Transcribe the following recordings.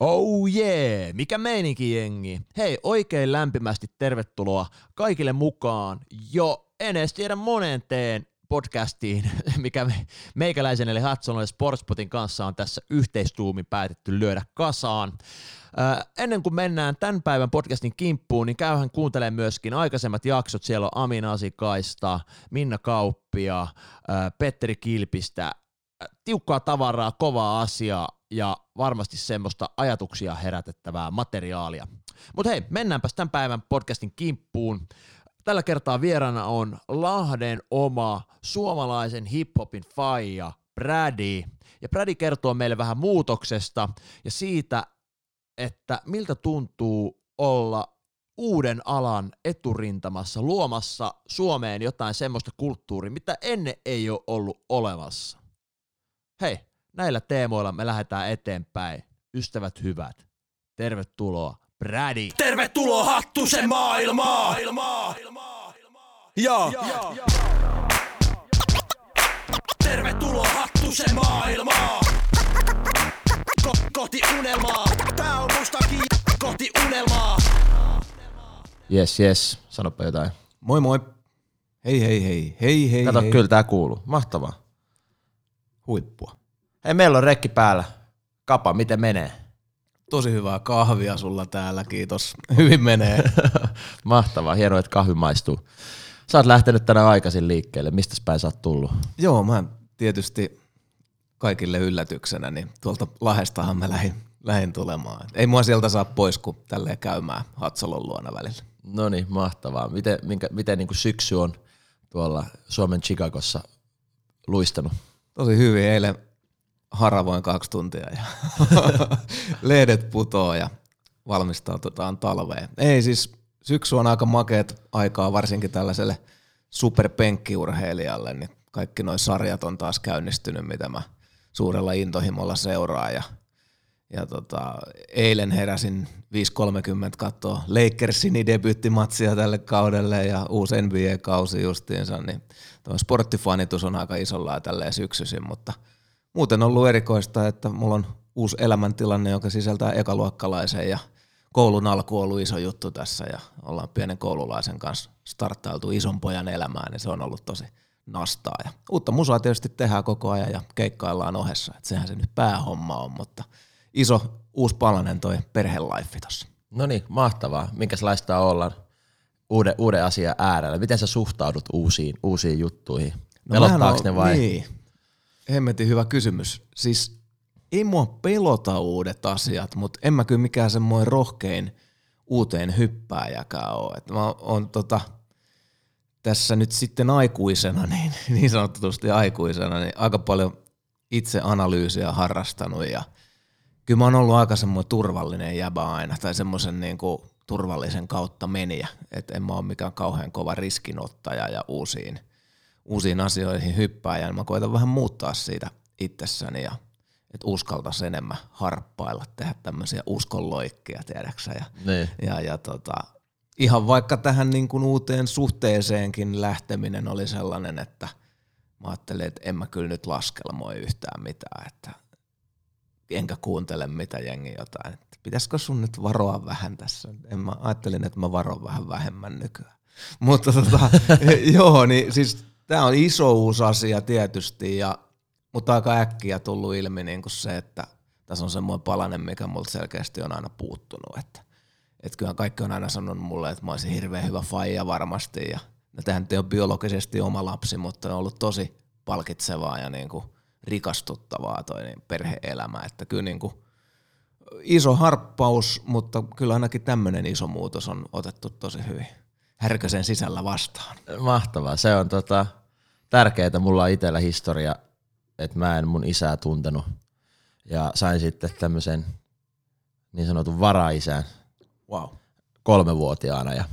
Oh yeah, mikä meininki jengi? Hei, oikein lämpimästi tervetuloa kaikille mukaan jo en edes tiedä monen teen podcastiin, mikä me, meikäläisen eli Hudson Sportspotin kanssa on tässä yhteistuumin päätetty lyödä kasaan. Äh, ennen kuin mennään tämän päivän podcastin kimppuun, niin käyhän kuuntelemaan myöskin aikaisemmat jaksot. Siellä on Amin Asikaista, Minna Kauppia, äh, Petteri Kilpistä, äh, tiukkaa tavaraa, kovaa asiaa ja varmasti semmoista ajatuksia herätettävää materiaalia. Mutta hei, mennäänpäs tämän päivän podcastin kimppuun. Tällä kertaa vieraana on Lahden oma suomalaisen hiphopin faija Brady. Ja Brady kertoo meille vähän muutoksesta ja siitä, että miltä tuntuu olla uuden alan eturintamassa luomassa Suomeen jotain semmoista kulttuuria, mitä ennen ei ole ollut olemassa. Hei, näillä teemoilla me lähdetään eteenpäin. Ystävät hyvät, tervetuloa Brady. Tervetuloa Hattusen maailmaan! Joo. Tervetuloa Hattusen maailmaan! Ko- kohti unelmaa! Tää on mustakin kohti unelmaa! Yes, yes, sanoppa jotain. Moi moi. Hei hei hei. Hei hei Kato, hei. kyllä tää kuuluu. Mahtavaa. Huippua. Hei, meillä on rekki päällä. Kapa, miten menee? Tosi hyvää kahvia sulla täällä, kiitos. Hyvin menee. Mahtavaa, hienoa, että kahvi maistuu. Sä oot lähtenyt tänään aikaisin liikkeelle. Mistä päin sä oot tullut? Joo, mä tietysti kaikille yllätyksenä, niin tuolta Lahestahan mä lähdin, lähdin tulemaan. Ei mua sieltä saa pois, kun tälleen käymään Hatsalon luona välillä. No niin, mahtavaa. Miten, minkä, miten niin kuin syksy on tuolla Suomen Chicagossa luistanut? Tosi hyvin, eilen haravoin kaksi tuntia ja lehdet putoo ja valmistaututaan talveen. Ei siis, syksy on aika makeet aikaa varsinkin tällaiselle superpenkkiurheilijalle, niin kaikki nuo sarjat on taas käynnistynyt, mitä mä suurella intohimolla seuraa ja ja tota, eilen heräsin 5.30 katsoa Lakersin debyyttimatsia tälle kaudelle ja uusi NBA-kausi justiinsa, niin tuo sporttifanitus on aika isolla tälleen syksyisin, mutta muuten on ollut erikoista, että mulla on uusi elämäntilanne, joka sisältää ekaluokkalaisen ja koulun alku on ollut iso juttu tässä ja ollaan pienen koululaisen kanssa starttailtu ison pojan elämään, niin se on ollut tosi nastaa. Ja uutta musaa tietysti tehdään koko ajan ja keikkaillaan ohessa, että sehän se nyt päähomma on, mutta iso uusi palanen toi perhelaifi tossa. No niin, mahtavaa. Minkälaista olla uuden, uuden asian äärellä? Miten sä suhtaudut uusiin, uusiin juttuihin? No, Pelottaako ne vai? Niin. Hemmetin hyvä kysymys. Siis ei mua pelota uudet asiat, mutta en mä kyllä mikään semmoinen rohkein uuteen hyppääjäkään ole. Et mä oon tota, tässä nyt sitten aikuisena, niin, niin sanotusti aikuisena, niin aika paljon itse analyysiä harrastanut ja kyllä mä oon ollut aika semmoinen turvallinen jäbä aina tai semmoisen niin kuin turvallisen kautta meniä, että en mä ole mikään kauhean kova riskinottaja ja uusiin, uusiin asioihin hyppääjä, niin mä koitan vähän muuttaa siitä itsessäni ja että uskaltaisi enemmän harppailla, tehdä tämmöisiä uskonloikkia, tiedäksä, ja, Niin. ja, ja tota, ihan vaikka tähän niin kuin uuteen suhteeseenkin lähteminen oli sellainen, että mä ajattelin, että en mä kyllä nyt laskelmoi yhtään mitään, että enkä kuuntele mitä jengi jotain. Että pitäisikö sun nyt varoa vähän tässä? En mä ajattelin, että mä varon vähän vähemmän nykyään. Mutta tota, joo, niin siis tämä on iso uusi asia tietysti, ja, mutta aika äkkiä tullut ilmi niin kuin se, että tässä on semmoinen palanen, mikä multa selkeästi on aina puuttunut. Että, että kyllä kaikki on aina sanonut mulle, että mä olisin hirveän hyvä faija varmasti, ja no, tämähän nyt ei ole biologisesti oma lapsi, mutta on ollut tosi palkitsevaa ja niin kuin rikastuttavaa toi niin perhe-elämä, että kyllä niin kuin iso harppaus, mutta kyllä ainakin tämmöinen iso muutos on otettu tosi hyvin härkösen sisällä vastaan. Mahtavaa. Se on tota, tärkeää. Mulla on itsellä historia, että mä en mun isää tuntenut. Ja sain sitten tämmöisen niin sanotun varaisän Wow. kolmevuotiaana. Ja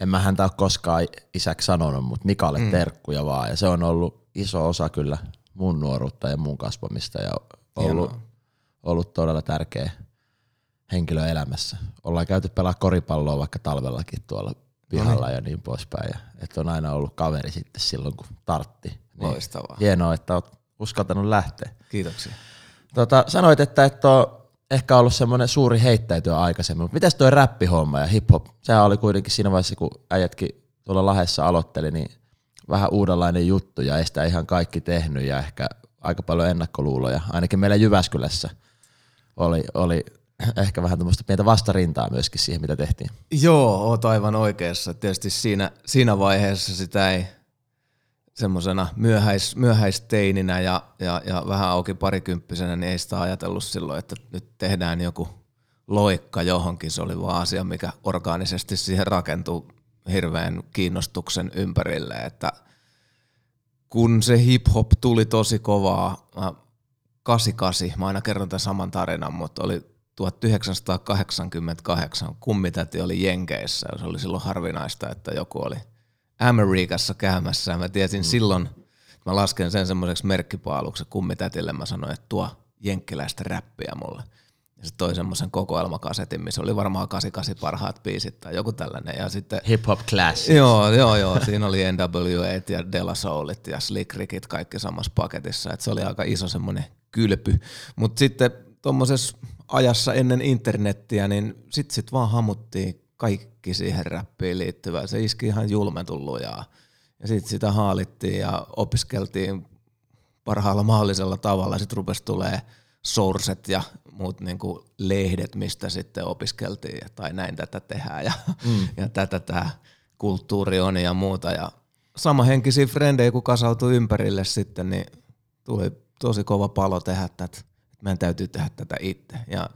en mä häntä ole koskaan isäksi sanonut, mutta Mikalle mm. terkkuja vaan. Ja se on ollut iso osa kyllä mun nuoruutta ja mun kasvamista ja ollut, Hienoa. ollut todella tärkeä henkilö elämässä. Ollaan käyty pelaa koripalloa vaikka talvellakin tuolla pihalla ja niin poispäin. Ja, että on aina ollut kaveri sitten silloin, kun tartti. Niin Loistavaa. Hienoa, että oot uskaltanut lähteä. Kiitoksia. Tota, sanoit, että et ole ehkä ollut semmoinen suuri heittäytyä aikaisemmin, mutta mitäs toi räppihomma ja hip-hop, sehän oli kuitenkin siinä vaiheessa, kun äijätkin tuolla Lahessa aloitteli, niin vähän uudenlainen juttu ja ei sitä ihan kaikki tehnyt ja ehkä aika paljon ennakkoluuloja, ainakin meillä Jyväskylässä oli, oli ehkä vähän tämmöistä pientä vastarintaa myöskin siihen, mitä tehtiin. Joo, oot aivan oikeassa. Tietysti siinä, siinä vaiheessa sitä ei semmoisena myöhäis, myöhäisteininä ja, ja, ja vähän auki parikymppisenä, niin ei sitä ajatellut silloin, että nyt tehdään joku loikka johonkin. Se oli vaan asia, mikä orgaanisesti siihen rakentuu hirveän kiinnostuksen ympärille, että kun se hip-hop tuli tosi kovaa, mä 88, mä aina kerron tämän saman tarinan, mutta oli 1988 kummitäti oli Jenkeissä se oli silloin harvinaista, että joku oli Amerikassa käymässä mä tiesin mm. silloin, mä lasken sen semmoiseksi merkkipaaluksi kummitätille, mä sanoin, että tuo jenkkiläistä räppiä mulle. Ja se toi semmoisen kokoelmakasetin, missä oli varmaan 88 parhaat biisit tai joku tällainen. Ja sitten, Hip Hop Classics. Joo, joo, joo. Siinä oli NWA ja Della Soulit ja Slick Rickit kaikki samassa paketissa. Et se oli aika iso semmoinen kylpy. Mutta sitten tuommoisessa ajassa ennen internettiä, niin sit, sit vaan hamuttiin kaikki siihen räppiin liittyvää. Se iski ihan julmetun lujaa. Ja sitten sitä haalittiin ja opiskeltiin parhaalla mahdollisella tavalla. Sitten rupesi tulee sourcet ja muut niinku lehdet, mistä sitten opiskeltiin, tai näin tätä tehdään ja, mm. ja tätä tämä kulttuuri on ja muuta. Ja samahenkisiä frendejä, kun kasautui ympärille sitten, niin tuli tosi kova palo tehdä tätä meidän täytyy tehdä tätä itse. Ja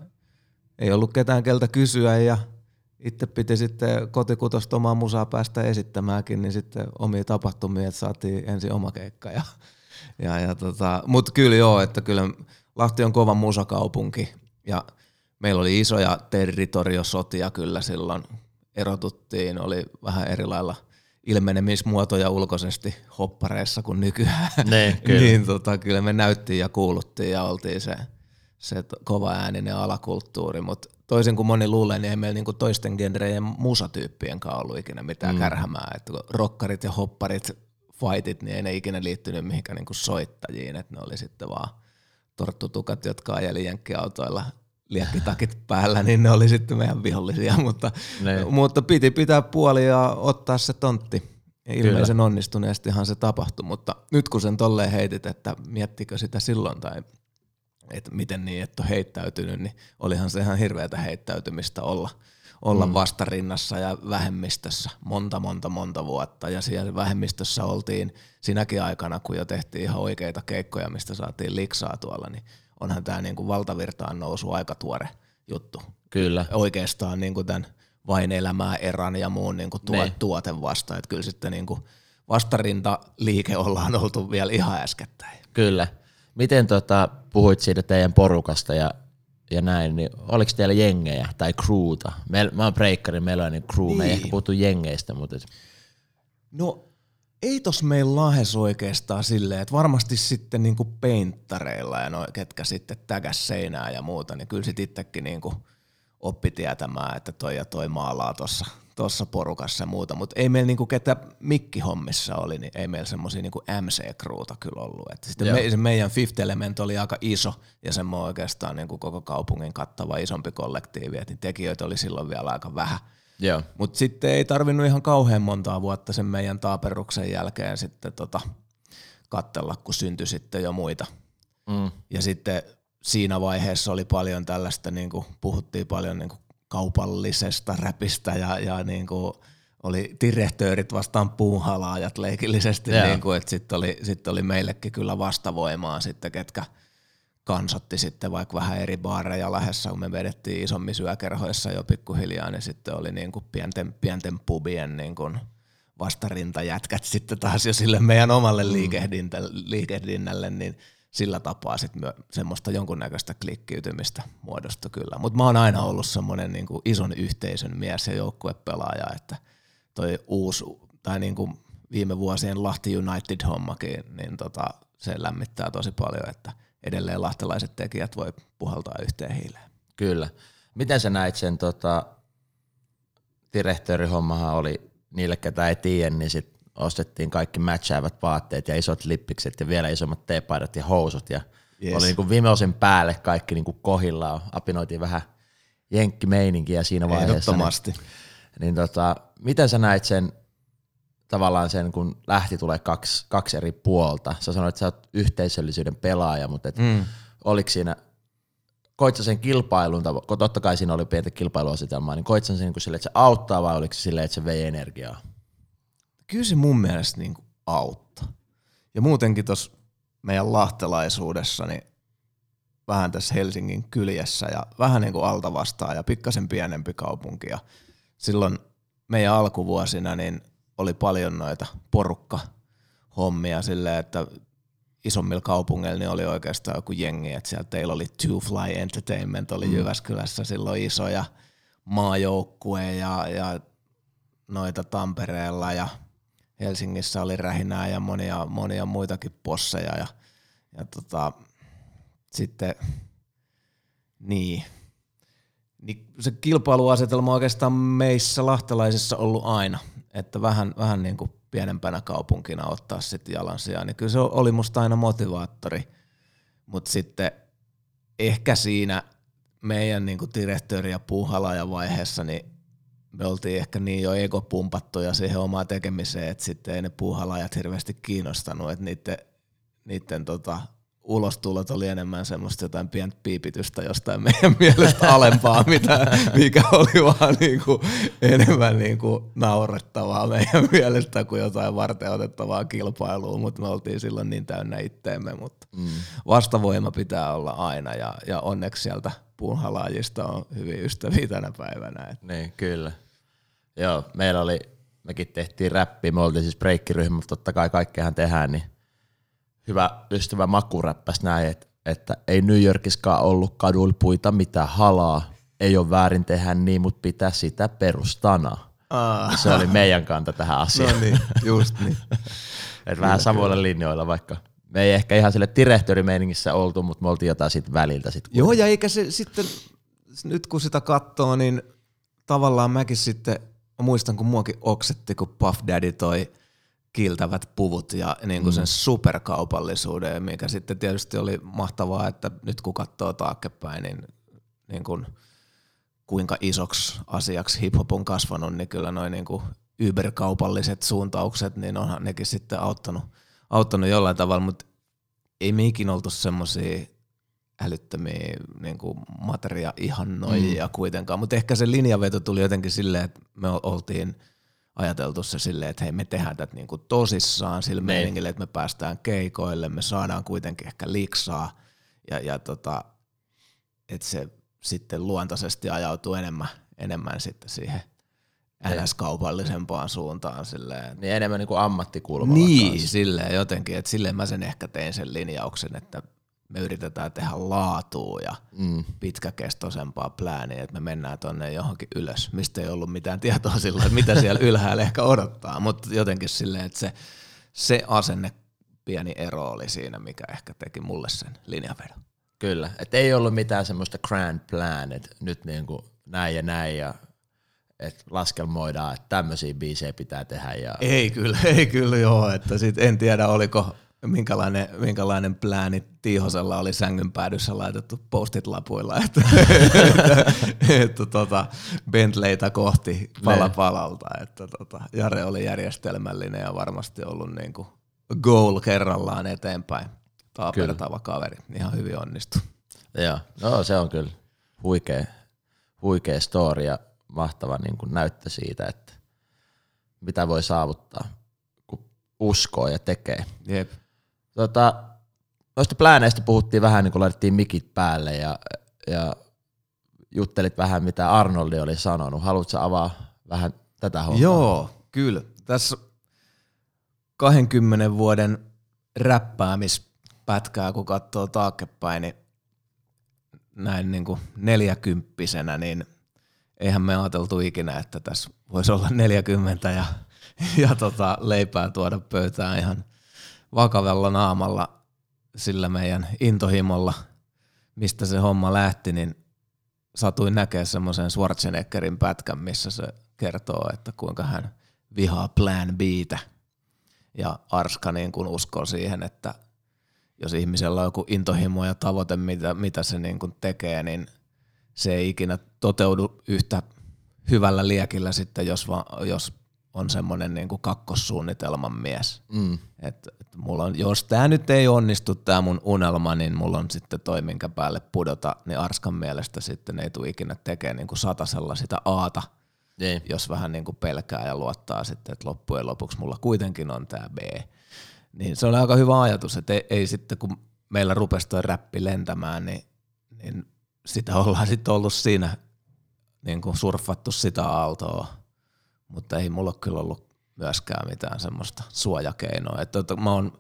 ei ollut ketään keltä kysyä ja itse piti sitten kotikutosta omaa musaa päästä esittämäänkin, niin sitten omia tapahtumia, että saatiin ensin oma keikka. Ja, ja, ja tota, Mutta kyllä joo, että kyllä Lahti on kova musakaupunki ja meillä oli isoja territoriosotia kyllä silloin. Erotuttiin, oli vähän eri lailla ilmenemismuotoja ulkoisesti hoppareissa kuin nykyään. Ne, kyllä. niin tota, kyllä me näyttiin ja kuuluttiin ja oltiin se se kova ääninen alakulttuuri, mutta toisin kuin moni luulee, niin ei meillä niinku toisten genrejen musatyyppien kanssa ollut ikinä mitään mm. kärhämää. Että rokkarit ja hopparit, fightit, niin ei ne ikinä liittynyt mihinkään niinku soittajiin, että ne oli sitten vaan torttutukat, jotka ajeli jenkkiautoilla liekkitakit päällä, niin ne oli sitten meidän vihollisia, mutta, mutta piti pitää puoli ja ottaa se tontti. Ja ilmeisen onnistuneestihan se tapahtui, mutta nyt kun sen tolleen heitit, että miettikö sitä silloin tai että miten niin, että on heittäytynyt, niin olihan se ihan hirveätä heittäytymistä olla, olla mm. vastarinnassa ja vähemmistössä monta, monta, monta vuotta. Ja siellä vähemmistössä oltiin sinäkin aikana, kun jo tehtiin ihan oikeita keikkoja, mistä saatiin liksaa tuolla, niin onhan tämä niinku valtavirtaan nousu aika tuore juttu. Kyllä. Oikeastaan niinku tämän vain elämää eran ja muun niinku tuo, ne. tuote vasta. Että kyllä sitten niinku vastarintaliike ollaan oltu vielä ihan äskettäin. Kyllä. Miten tota, puhuit siitä teidän porukasta ja, ja näin, niin oliko teillä jengejä tai crewta? Meil, mä oon breikkari, meillä on niin crew, niin. me ei ehkä niin. puhuttu jengeistä, mutta... No ei tos meillä lahes oikeastaan silleen, että varmasti sitten niinku peinttareilla ja no, ketkä sitten täkäs seinää ja muuta, niin kyllä sit itsekin niinku oppi tietämään, että toi ja toi maalaa tuossa tuossa porukassa ja muuta, mutta ei meillä niinku ketä mikkihommissa oli, niin ei meillä semmoisia niinku MC-kruuta kyllä ollut. Et sitten me, se meidän Fifth Element oli aika iso ja semmoinen oikeastaan niinku koko kaupungin kattava isompi kollektiivi, että tekijöitä oli silloin vielä aika vähän. Mutta sitten ei tarvinnut ihan kauhean montaa vuotta sen meidän taaperuksen jälkeen sitten tota, kattella, kun syntyi sitten jo muita. Mm. Ja sitten siinä vaiheessa oli paljon tällaista, niin kuin puhuttiin paljon niin kuin kaupallisesta räpistä ja, ja niin kuin oli direhtöörit vastaan puuhalaajat leikillisesti, yeah. niin kuin, että sitten oli, sit oli meillekin kyllä vastavoimaa sitten, ketkä kansotti sitten vaikka vähän eri baareja lähdessä, kun me vedettiin isommissa yökerhoissa jo pikkuhiljaa, niin sitten oli niin kuin pienten, pienten pubien niin kuin vastarintajätkät sitten taas jo sille meidän omalle mm. liikehdinnälle, niin sillä tapaa sit myö, semmoista jonkunnäköistä klikkiytymistä muodosta kyllä. Mutta mä oon aina ollut semmoinen niinku ison yhteisön mies ja joukkuepelaaja, että toi uusi, tai niinku viime vuosien Lahti United-hommakin, niin tota, se lämmittää tosi paljon, että edelleen lahtelaiset tekijät voi puhaltaa yhteen hiileen. Kyllä. Miten sä näit sen, tota, direktöörihommahan oli niille, ketä ei tiedä, niin sit ostettiin kaikki matchaavat vaatteet ja isot lippikset ja vielä isommat teepaidat ja housut ja Yes. Oli niin kuin viimeisen päälle kaikki niin kuin kohillaan. Apinoitiin vähän jenkkimeininkiä siinä vaiheessa. Ehdottomasti. Niin, niin tota, miten sä näit sen tavallaan sen, kun lähti tulee kaksi, kaksi eri puolta. Sä sanoit, että sä oot yhteisöllisyyden pelaaja, mutta et mm. oliko siinä, koit sä sen kilpailun, kun totta kai siinä oli pientä kilpailuasetelmaa, niin koit sä sen niin sille, että se auttaa vai oliko se silleen, että se vei energiaa? Kyllä se mun mielestä niin kuin auttaa. Ja muutenkin tuossa meidän lahtelaisuudessa, niin vähän tässä Helsingin kyljessä ja vähän niin kuin alta vastaan ja pikkasen pienempi kaupunki. Ja silloin meidän alkuvuosina niin oli paljon noita porukka-hommia silleen, että isommilla kaupungeilla niin oli oikeastaan joku jengi, että siellä teillä oli Two Fly Entertainment, oli mm. Jyväskylässä silloin isoja maajoukkue ja, ja noita Tampereella ja Helsingissä oli Rähinää ja monia, monia muitakin posseja ja, ja tota, sitten niin, niin se kilpailuasetelma on oikeastaan meissä lahtelaisissa ollut aina, että vähän, vähän niin kuin pienempänä kaupunkina ottaa sitten jalansijaa, niin kyllä se oli musta aina motivaattori, mutta sitten ehkä siinä meidän niin kuin direktööri- ja puuhalaajan vaiheessa, niin me oltiin ehkä niin jo egopumpattuja siihen omaan tekemiseen, että sitten ei ne puuhalaajat hirveästi kiinnostanut, että niiden, niiden tota, ulostulot oli enemmän semmoista jotain pientä piipitystä jostain meidän mielestä alempaa, mitä, mikä oli vaan niinku enemmän niinku naurettavaa meidän mielestä kuin jotain varten otettavaa kilpailua, mutta me oltiin silloin niin täynnä itteemme, mutta mm. vastavoima pitää olla aina ja, ja onneksi sieltä puunhalaajista on hyvin ystäviä tänä päivänä. Niin, kyllä. Joo, meillä oli, mekin tehtiin räppiä, me oltiin siis breikkiryhmä, mutta totta kai kaikkeahan tehdään, niin hyvä ystävä Maku räppäsi näin, että, että ei New Yorkiskaan ollut kaduilla puita mitä halaa, ei ole väärin tehdä niin, mutta pitää sitä perustana. Ah. Se oli meidän kanta tähän asiaan. No niin, just niin. Et vähän samoilla linjoilla, vaikka me ei ehkä ihan sille direktöörimeiningissä oltu, mutta me oltiin jotain siitä väliltä. Sit Joo, ja eikä se sitten, nyt kun sitä katsoo, niin tavallaan mäkin sitten, muistan kun muakin oksetti, kun Puff Daddy toi – kiiltävät puvut ja niin kuin sen mm. superkaupallisuuden, mikä sitten tietysti oli mahtavaa, että nyt kun katsoo taaksepäin, niin, niin kuin, kuinka isoksi asiaksi hip-hop on kasvanut, niin kyllä noin niin kuin yberkaupalliset suuntaukset, niin onhan nekin sitten auttanut, auttanut jollain tavalla, mutta ei me ikinä oltu semmoisia älyttömiä niin kuin materia-ihannoijia mm. kuitenkaan, mutta ehkä se linjaveto tuli jotenkin silleen, että me oltiin – ajateltu se silleen, että hei me tehdään tätä niin kuin tosissaan sillä niin. meiningillä, että me päästään keikoille, me saadaan kuitenkin ehkä liksaa ja, ja tota, että se sitten luontaisesti ajautuu enemmän, enemmän sitten siihen NS-kaupallisempaan suuntaan. Silleen. Niin enemmän niin kuin ammattikulmalla Niin, kanssa. silleen jotenkin, että silleen mä sen ehkä tein sen linjauksen, että me yritetään tehdä laatua ja mm. pitkäkestoisempaa plääniä, että me mennään tonne johonkin ylös, mistä ei ollut mitään tietoa sillä, että mitä siellä ylhäällä ehkä odottaa, mutta jotenkin silleen, että se, se asenne pieni ero oli siinä, mikä ehkä teki mulle sen linjavedon. Kyllä, että ei ollut mitään semmoista grand plan, että nyt niin kuin näin ja näin ja että laskelmoidaan, että tämmöisiä biisejä pitää tehdä. Ja... Ei kyllä, ei kyllä joo, että sit en tiedä oliko minkälainen, minkälainen plääni Tiihosella oli sängyn päädyssä laitettu postit lapuilla, että, että, että tota, Bentleytä kohti pala palalta. Että tota, Jare oli järjestelmällinen ja varmasti ollut niin kuin goal kerrallaan eteenpäin. Taapertava kaveri, ihan hyvin onnistu. Joo, no se on kyllä huikea, huikea story ja mahtava niin kuin näyttö siitä, että mitä voi saavuttaa, kun uskoo ja tekee. Jep. Tota, noista plääneistä puhuttiin vähän, niin kun laitettiin mikit päälle ja, ja juttelit vähän, mitä Arnoldi oli sanonut. Haluatko avaa vähän tätä hommaa? Joo, kyllä. Tässä 20 vuoden räppäämispätkää, kun katsoo taaksepäin, niin näin niin kuin neljäkymppisenä, niin eihän me ajateltu ikinä, että tässä voisi olla 40 ja, ja tota, leipää tuoda pöytään ihan – vakavalla naamalla sillä meidän intohimolla, mistä se homma lähti, niin satuin näkeä semmoisen Schwarzeneggerin pätkän, missä se kertoo, että kuinka hän vihaa Plan Btä. Ja Arska niin kun uskoo siihen, että jos ihmisellä on joku intohimo ja tavoite, mitä, mitä se niin kuin tekee, niin se ei ikinä toteudu yhtä hyvällä liekillä sitten, jos, va, jos on semmoinen niin kuin kakkossuunnitelman mies. Mm. Et, et mulla on, jos tämä nyt ei onnistu, tämä mun unelma, niin mulla on sitten toi, minkä päälle pudota, niin Arskan mielestä sitten ei tule ikinä tekemään niin kuin satasella sitä aata, Niin. jos vähän niin kuin pelkää ja luottaa sitten, että loppujen lopuksi mulla kuitenkin on tämä B. Niin se on aika hyvä ajatus, että ei, ei sitten kun meillä rupesi toi räppi lentämään, niin, niin sitä ollaan sitten ollut siinä niin kuin surffattu sitä aaltoa, mutta ei mulla kyllä ollut myöskään mitään semmoista suojakeinoa. Että tota, mä oon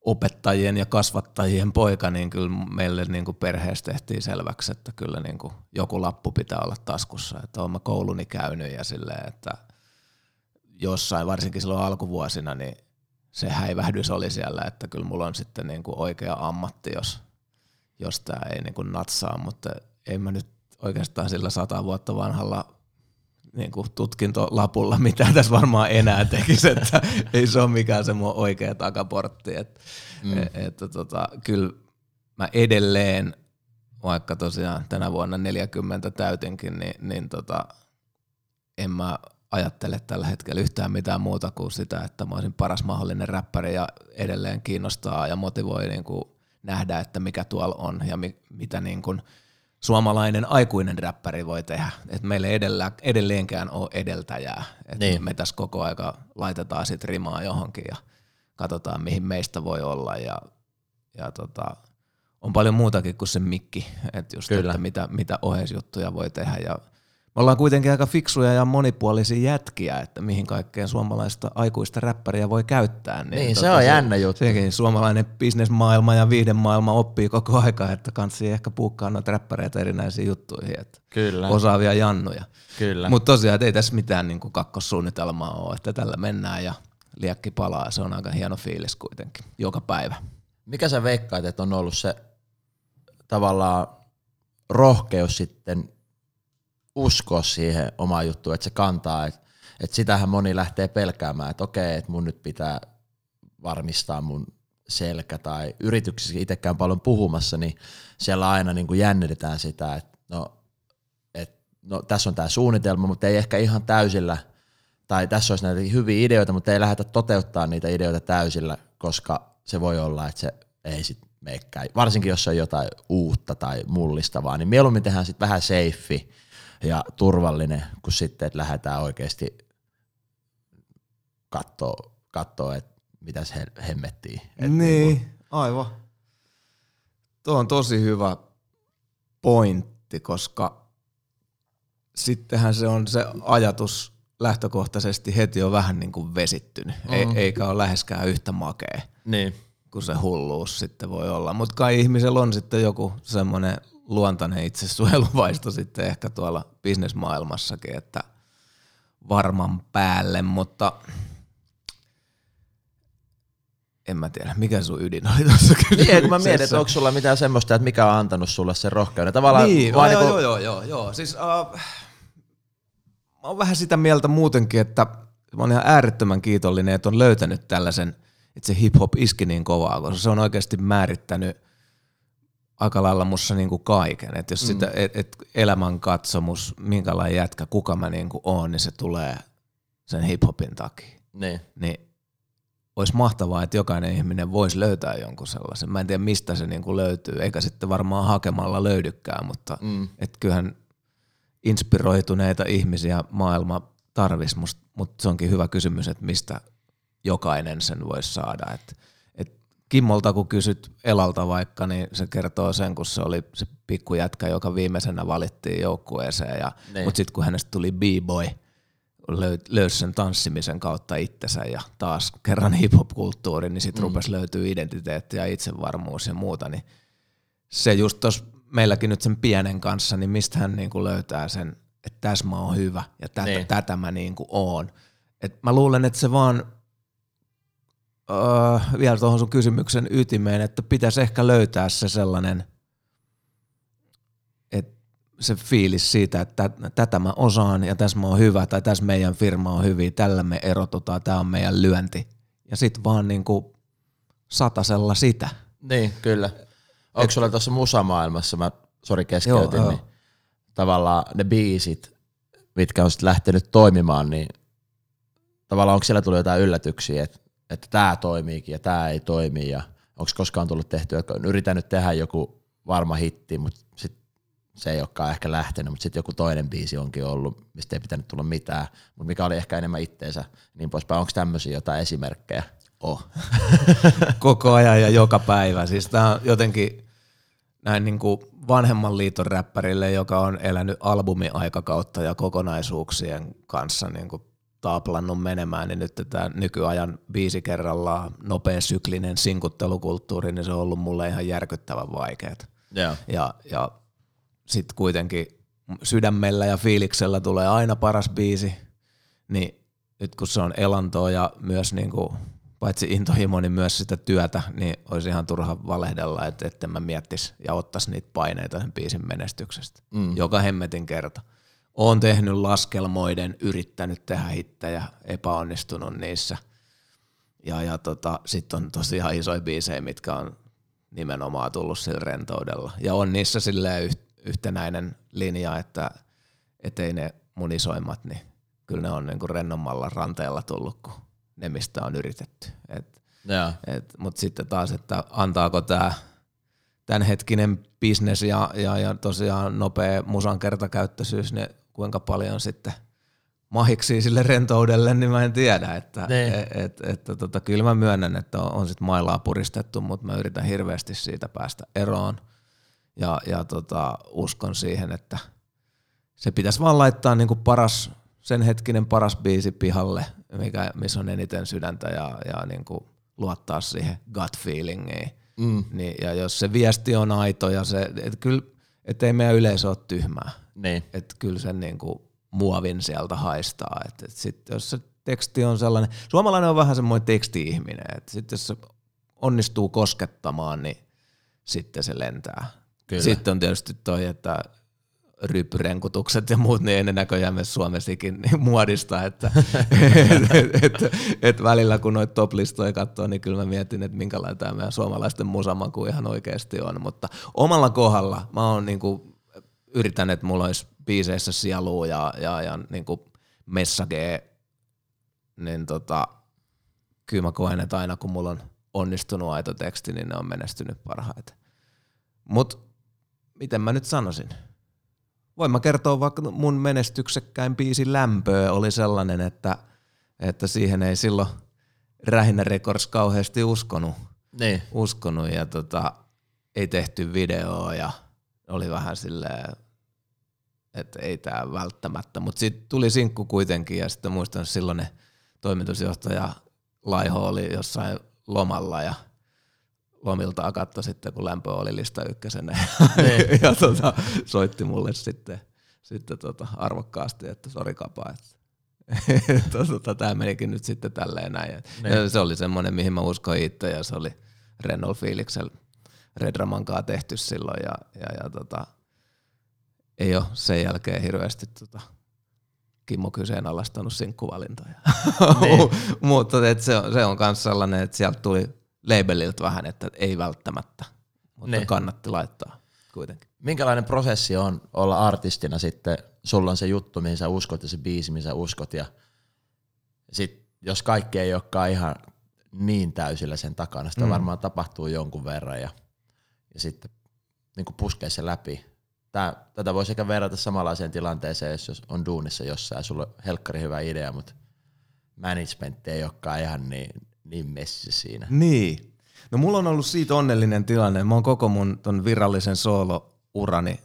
opettajien ja kasvattajien poika, niin kyllä meille niin kuin perheessä tehtiin selväksi, että kyllä niin kuin joku lappu pitää olla taskussa. Että oon mä kouluni käynyt ja silleen, että jossain, varsinkin silloin alkuvuosina, niin se häivähdys oli siellä, että kyllä mulla on sitten niin kuin oikea ammatti, jos, jos tämä ei niin kuin natsaa, mutta ei mä nyt oikeastaan sillä sata vuotta vanhalla niin kuin tutkintolapulla mitä tässä varmaan enää tekisi, että ei se ole mikään se mun oikea takaportti. Että, mm. että tota, kyllä mä edelleen, vaikka tosiaan tänä vuonna 40 täytinkin, niin, niin tota, en mä ajattele tällä hetkellä yhtään mitään muuta kuin sitä, että mä olisin paras mahdollinen räppäri ja edelleen kiinnostaa ja motivoi niin kuin nähdä, että mikä tuolla on ja mi, mitä niin kuin suomalainen aikuinen räppäri voi tehdä. Et meillä ei edellä, edelleenkään ole edeltäjää. Et Niin. Me tässä koko aika laitetaan sit rimaa johonkin ja katsotaan mihin meistä voi olla ja, ja tota, on paljon muutakin kuin se mikki, että just, Kyllä. että mitä, mitä oheisjuttuja voi tehdä ja me ollaan kuitenkin aika fiksuja ja monipuolisia jätkiä, että mihin kaikkeen suomalaista aikuista räppäriä voi käyttää. Niin, se on jännä juttu. Sekin suomalainen bisnesmaailma ja viihdemaailma oppii koko aika, että kansi ehkä puukkaa noita räppäreitä erinäisiin juttuihin, että Kyllä. osaavia jannuja. Kyllä. Mutta tosiaan että ei tässä mitään niin kakkossuunnitelmaa ole, että tällä mennään ja liekki palaa. Se on aika hieno fiilis kuitenkin, joka päivä. Mikä sä veikkaat, että on ollut se tavallaan rohkeus sitten uskoa siihen omaan juttuun, että se kantaa, että, että sitähän moni lähtee pelkäämään, että okei, että mun nyt pitää varmistaa mun selkä tai yrityksissä itsekään paljon puhumassa, niin siellä aina niin kuin jännitetään sitä, että no, et, no tässä on tämä suunnitelma, mutta ei ehkä ihan täysillä, tai tässä olisi näitä hyviä ideoita, mutta ei lähdetä toteuttaa niitä ideoita täysillä, koska se voi olla, että se ei sit meikään. Varsinkin jos on jotain uutta tai mullistavaa, niin mieluummin tehdään sitten vähän safe ja turvallinen, kun sitten, että lähdetään oikeasti kattoo, kattoo että mitä se hemmettiin. Et niin, aivan. Tuo on tosi hyvä pointti, koska sittenhän se on se ajatus lähtökohtaisesti heti on vähän niin kuin vesittynyt, mm. Ei, eikä ole läheskään yhtä makea Niin. kuin se hulluus sitten voi olla. Mutta kai ihmisellä on sitten joku semmoinen luontainen itsesuojeluvaisto sitten ehkä tuolla bisnesmaailmassakin, että varman päälle, mutta en mä tiedä, mikä sun ydin oli tuossa Niin, että mä mietin, että kysymyksessä. onko sulla mitään semmoista, että mikä on antanut sulle sen rohkeuden. Tavallaan Niin, vaan joo, niinku- joo, joo, joo, joo. Siis, uh, mä oon vähän sitä mieltä muutenkin, että mä oon ihan äärettömän kiitollinen, että on löytänyt tällaisen, että se hip-hop iski niin kovaa, koska se on oikeasti määrittänyt aika lailla mussa niinku kaiken. Että jos mm. sitä, et, et elämän katsomus, minkälainen jätkä, kuka mä niinku oon, niin se tulee sen hip-hopin takia. Niin. Niin olisi mahtavaa, että jokainen ihminen voisi löytää jonkun sellaisen. Mä en tiedä, mistä se niinku löytyy, eikä sitten varmaan hakemalla löydykään, mutta Mm. et kyllähän inspiroituneita ihmisiä maailma tarvisi, mutta se onkin hyvä kysymys, että mistä jokainen sen voisi saada. Et, et Kimmolta kun kysyt Elalta vaikka, niin se kertoo sen, kun se oli se pikkujätkä, joka viimeisenä valittiin joukkueeseen, ja, Niin. mutta sitten kun hänestä tuli b-boy, löy- löysi sen tanssimisen kautta itsensä ja taas kerran hip-hop-kulttuuri, niin sitten mm. rupesi löytyy identiteetti ja itsevarmuus ja muuta, niin se just tuossa meilläkin nyt sen pienen kanssa, niin mistä hän niinku löytää sen, että tässä mä oon hyvä ja tätä, niin. tätä mä niinku oon. Et mä luulen, että se vaan öö, vielä tuohon sun kysymyksen ytimeen, että pitäisi ehkä löytää se sellainen, että se fiilis siitä, että tä- tätä mä osaan ja tässä mä oon hyvä tai tässä meidän firma on hyviä, tällä me erotutaan, tämä on meidän lyönti. Ja sitten vaan niinku satasella sitä. Niin, kyllä. Onko sulla tuossa musamaailmassa, mä sori keskeytin, Joo, niin joo. tavallaan ne biisit, mitkä on sitten lähtenyt toimimaan, niin tavallaan onko siellä tullut jotain yllätyksiä, että, että tämä toimiikin ja tämä ei toimi ja onko koskaan tullut tehtyä, että on yritänyt tehdä joku varma hitti, mutta sit se ei olekaan ehkä lähtenyt, mutta sitten joku toinen biisi onkin ollut, mistä ei pitänyt tulla mitään, mutta mikä oli ehkä enemmän itteensä, niin poispäin. Onko tämmöisiä jotain esimerkkejä? Oh. Koko ajan ja joka päivä. Siis tää on jotenkin näin niin kuin vanhemman liiton räppärille, joka on elänyt albumiaikakautta ja kokonaisuuksien kanssa niin kuin taaplannut menemään, niin nyt tämä nykyajan biisi kerrallaan nopea syklinen sinkuttelukulttuuri, niin se on ollut mulle ihan järkyttävän vaikeaa. Joo. Ja, ja sitten kuitenkin sydämellä ja fiiliksellä tulee aina paras biisi, niin nyt kun se on elantoa ja myös niin kuin, paitsi intohimo, niin myös sitä työtä, niin olisi ihan turha valehdella, että etten mä miettisi ja ottaisi niitä paineita sen biisin menestyksestä. Mm. Joka hemmetin kerta. Oon tehnyt laskelmoiden, yrittänyt tehdä hittejä, epäonnistunut niissä. Ja, ja tota, sitten on tosiaan isoja biisejä, mitkä on nimenomaan tullut sillä rentoudella. Ja on niissä silleen yh- yhtenäinen linja, että ei ne mun isoimmat, niin kyllä ne on niinku rennommalla ranteella tullut kuin ne, mistä on yritetty. Et, Joo. et, Mutta sitten taas, että antaako tämä tämänhetkinen bisnes ja, ja, ja tosiaan nopea musan kertakäyttöisyys, niin kuinka paljon sitten mahiksi sille rentoudelle, niin mä en tiedä. Että, Niin. et, et, että tota, kyllä mä myönnän, että on, on sit mailaa puristettu, mutta mä yritän hirveästi siitä päästä eroon. Ja, ja tota, uskon siihen, että se pitäisi vaan laittaa niinku paras, sen hetkinen paras biisi pihalle, mikä, missä on eniten sydäntä ja, ja niinku luottaa siihen gut feelingiin. Mm. Niin, ja jos se viesti on aito ja se, et kyllä, et ei meidän yleisö ole tyhmää. Niin. Että kyllä sen niinku muovin sieltä haistaa. Et, et sit, jos se teksti on sellainen, suomalainen on vähän semmoinen teksti-ihminen, että sitten jos se onnistuu koskettamaan, niin sitten se lentää. Kyllä. Sitten on tietysti toi, että ryppyrenkutukset ja muut, niin ei ne näköjään myös Suomessakin niin muodista, että et, et, et välillä kun noita top-listoja katsoo, niin kyllä mä mietin, että minkälainen tämä meidän suomalaisten musamaku ihan oikeasti on, mutta omalla kohdalla mä oon niinku, yritän, että mulla olisi biiseissä sielua ja, ja, ja niinku messagee, niin tota, kyllä mä koen, että aina kun mulla on onnistunut aito teksti, niin ne on menestynyt parhaiten. Mutta miten mä nyt sanoisin? Voin mä kertoa vaikka mun menestyksekkäin biisi Lämpöä oli sellainen, että, että siihen ei silloin Rähinnä Records kauheasti uskonut, Niin. uskonut ja tota, ei tehty videoa ja oli vähän silleen, että ei tää välttämättä. Mutta sitten tuli sinkku kuitenkin ja sitten muistan silloin ne toimitusjohtaja Laiho oli jossain lomalla ja lomilta katto sitten, kun lämpö oli lista ykkösenä. Niin. ja tota, soitti mulle sitten, sitten tota, arvokkaasti, että sori kapa, että tota, tämä menikin nyt sitten tälleen näin. Ja, Niin. ja se oli semmoinen, mihin mä uskoin itse ja se oli Renol Fiiliksellä Redraman kanssa tehty silloin ja, ja, ja tota, ei ole sen jälkeen hirveästi tota, Kimmo kyseenalaistanut sinkkuvalintoja. Niin. Mutta et se on, se on myös sellainen, että sieltä tuli labelilta vähän, että ei välttämättä, mutta Niin. kannatti laittaa kuitenkin. Minkälainen prosessi on olla artistina sitten? Sulla on se juttu, mihin sä uskot ja se biisi, mihin sä uskot. Ja sit, jos kaikki ei olekaan ihan niin täysillä sen takana, sitä mm. varmaan tapahtuu jonkun verran ja, ja sitten niin puskee se läpi. Tää, tätä voi sekä verrata samanlaiseen tilanteeseen, jos jos on duunissa jossain ja sulla on helkkari hyvä idea, mutta management ei olekaan ihan niin, niin messi siinä. Niin. No mulla on ollut siitä onnellinen tilanne. Mä oon koko mun ton virallisen soolo-urani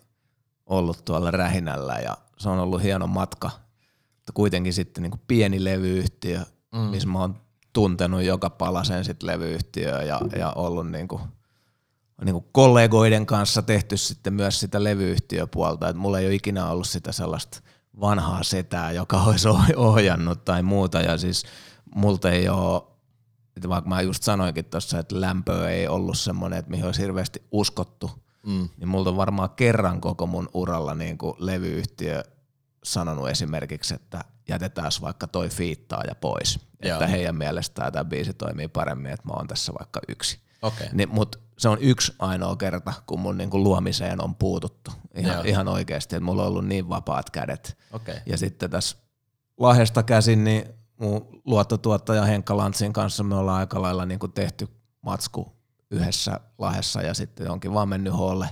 ollut tuolla Rähinällä ja se on ollut hieno matka. Mutta kuitenkin sitten niin pieni levyyhtiö, mm. missä mä oon tuntenut joka palasen sit levyyhtiöä ja, ja ollut niin kuin, niin kuin kollegoiden kanssa tehty sitten myös sitä levyyhtiöpuolta. Et mulla ei ole ikinä ollut sitä sellaista vanhaa setää, joka olisi oh- ohjannut tai muuta. Ja siis multa ei ole että vaikka mä just sanoinkin tuossa, että lämpö ei ollut semmoinen, että mihin olisi hirveästi uskottu, Mm. niin multa on varmaan kerran koko mun uralla niin kuin levyyhtiö sanonut esimerkiksi, että jätetään vaikka toi fiittaa ja pois. Joo. Että heidän mielestään tämä biisi toimii paremmin, että mä oon tässä vaikka yksi. Okei. Niin, Mutta se on yksi ainoa kerta, kun mun niinku luomiseen on puututtu. Ihan, Joo. ihan oikeasti, että mulla on ollut niin vapaat kädet. Okei. Ja sitten tässä Lahdesta käsin, niin mun luottotuottaja Henkka Lantsin kanssa me ollaan aika lailla niinku tehty matsku yhdessä Lahdessa ja sitten onkin vaan mennyt hoolle,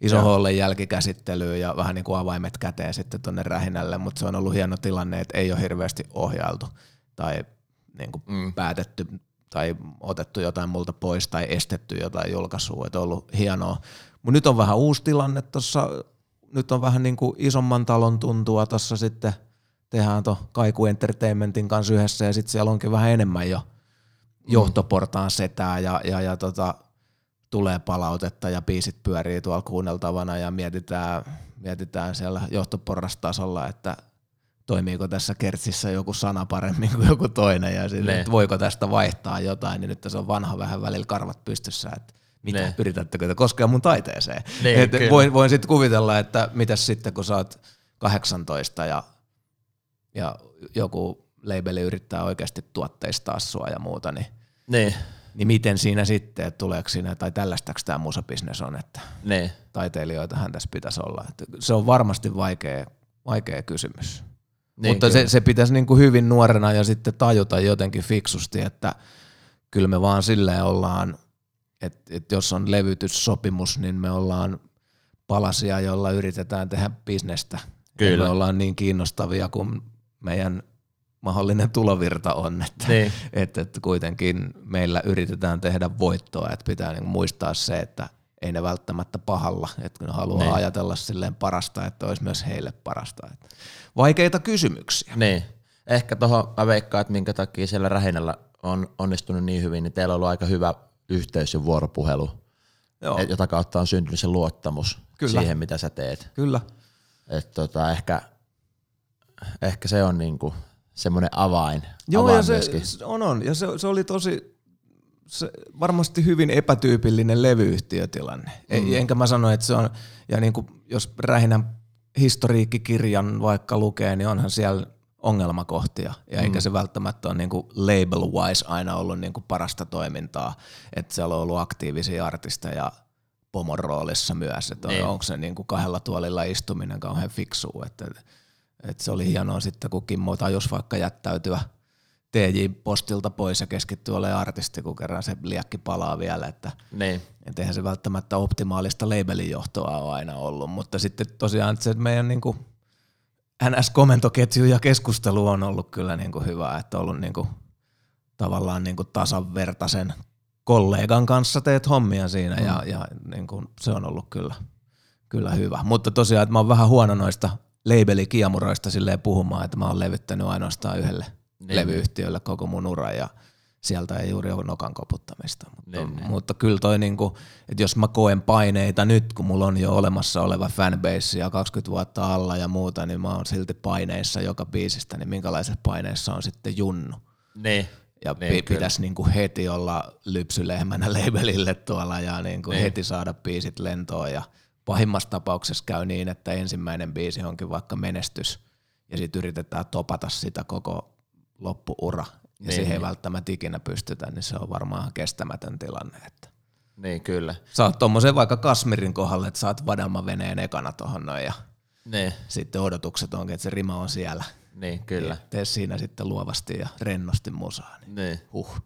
iso Joo. hoolle jälkikäsittelyyn ja vähän niin kuin avaimet käteen sitten tonne rähinälle, mutta se on ollut hieno tilanne, että ei ole hirveästi ohjailtu tai niin kuin Mm. päätetty tai otettu jotain multa pois tai estetty jotain julkaisua, että on ollut hienoa. Mutta nyt on vähän uusi tilanne tuossa, nyt on vähän niin kuin isomman talon tuntua tuossa sitten, tehdään tuon Kaiku Entertainmentin kanssa yhdessä ja sitten siellä onkin vähän enemmän jo johtoportaan setää ja, ja, ja tota, tulee palautetta ja biisit pyörii tuolla kuunneltavana ja mietitään, mietitään siellä johtoporrastasolla, että toimiiko tässä kertsissä joku sana paremmin kuin joku toinen ja sille, Ne. että voiko tästä vaihtaa jotain, niin nyt tässä on vanha vähän välillä karvat pystyssä, että mitä Ne. yritättekö te koskea mun taiteeseen. Ne, Et kyllä. voin, voin sitten kuvitella, että mitäs sitten kun sä oot 18 ja, ja joku labeli yrittää oikeasti tuotteistaa sua ja muuta, niin, Niin, niin miten siinä sitten, että tuleeko siinä, tai tällaistako tämä musabisnes on, että niin. taiteilijoitahan tässä pitäisi olla. Että se on varmasti vaikea, vaikea kysymys. Niin, Mutta kyllä. se, se pitäisi niin kuin hyvin nuorena jo sitten tajuta jotenkin fiksusti, että kyllä me vaan silleen ollaan, että, että jos on levytyssopimus, niin me ollaan palasia, jolla yritetään tehdä bisnestä. Ja Kyllä. me ollaan niin kiinnostavia kuin meidän mahdollinen tulovirta on, että, Niin. että, että kuitenkin meillä yritetään tehdä voittoa, että pitää niin muistaa se, että ei ne välttämättä pahalla, että kun ne haluaa Niin. ajatella silleen parasta, että olisi myös heille parasta. Että vaikeita kysymyksiä. Niin. Ehkä tuohon mä veikkaan, että minkä takia siellä Rähinällä on onnistunut niin hyvin, niin teillä on ollut aika hyvä yhteys ja vuoropuhelu, Joo, jota kautta on syntynyt se luottamus Kyllä. siihen, mitä sä teet. kyllä. Et tota, ehkä, ehkä se on niinku semmoinen avain, Joo, avain ja se, myöskin. se on, on. Ja se, se oli tosi, se, varmasti hyvin epätyypillinen levyyhtiötilanne. Mm. Enkä mä sano, että se on, ja niin kuin, jos Rähinän historiikkikirjan vaikka lukee, niin onhan siellä ongelmakohtia, ja eikä se välttämättä ole niin kuin label-wise aina ollut niin kuin parasta toimintaa, että siellä on ollut aktiivisia artisteja pomon roolissa myös, että Niin. on, onko se niin kuin kahdella tuolilla istuminen kauhean fiksua, että, että se oli hienoa sitten, kun Kimmo tajus vaikka jättäytyä TJ-postilta pois ja keskittyä olemaan artisti, kun kerran se liekki palaa vielä, että Niin. et eihän se välttämättä optimaalista labelin johtoa ole aina ollut, mutta sitten tosiaan se meidän niin kuin NS-komentoketju ja keskustelu on ollut kyllä niin kuin hyvä, että on ollut niin kuin tavallaan niin kuin tasavertaisen kollegan kanssa teet hommia siinä ja, ja niin kuin se on ollut kyllä, kyllä hyvä. Mutta tosiaan, että mä oon vähän huono noista labelikiamuroista silleen puhumaan, että mä oon levyttänyt ainoastaan yhdelle Niin. levyyhtiölle koko mun uran ja sieltä ei juuri ole nokan koputtamista. Mutta, Niin, niin. mutta kyllä toi niinku, että jos mä koen paineita nyt, kun mulla on jo olemassa oleva fanbase ja 20 vuotta alla ja muuta, niin mä oon silti paineissa joka biisistä, niin minkälaisessa paineissa on sitten junnu. Niin. Ja Niin, pitäisi niinku heti olla lypsylehmänä labelille tuolla ja niinku Niin. niin. heti saada biisit lentoon. Ja pahimmassa tapauksessa käy niin, että ensimmäinen biisi onkin vaikka menestys ja sitten yritetään topata sitä koko loppuura. Ja Niin, niin, siihen ei niin. välttämättä ikinä pystytä, niin se on varmaan kestämätön tilanne. Että Niin, kyllä. saat tommosen vaikka Kasmirin kohdalle, että saat Vadama veneen ekana tohon noin ja Niin, sitten odotukset onkin, että se rima on siellä. niin kyllä. Tee siinä sitten luovasti ja rennosti musaa. Niin. Niin. Huh.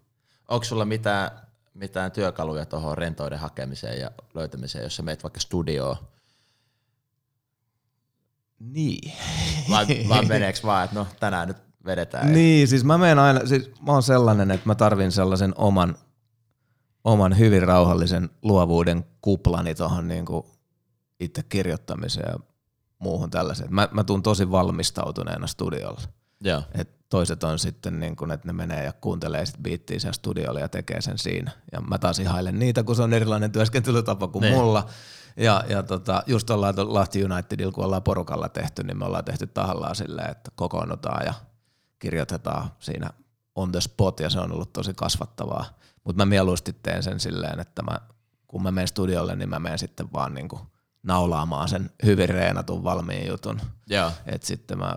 Onko sulla mitään, mitään työkaluja tuohon rentoiden hakemiseen ja löytämiseen, jos sä meet vaikka studioon? Niin. Vai, vai meneekö vaan, että no tänään nyt vedetään? Niin, siis mä menen aina, siis mä oon sellainen, että mä tarvin sellaisen oman, oman hyvin rauhallisen luovuuden kuplani tuohon niinku itse kirjoittamiseen ja muuhun tällaiseen. Mä, mä tuun tosi valmistautuneena studiolla. Joo. Et toiset on sitten niin kuin, että ne menee ja kuuntelee sit biittiä siellä studiolla ja tekee sen siinä. Ja mä taas ihailen niitä, kun se on erilainen työskentelytapa kuin Niin. mulla. Ja, ja tota, just ollaan Lahti Unitedilla, kun ollaan porukalla tehty, niin me ollaan tehty tahallaan silleen, että kokoonnutaan ja kirjoitetaan siinä on the spot ja se on ollut tosi kasvattavaa. Mutta mä mieluusti teen sen silleen, että mä, kun mä menen studiolle, niin mä menen sitten vaan niinku naulaamaan sen hyvin reenatun valmiin jutun. Joo. Et sitten mä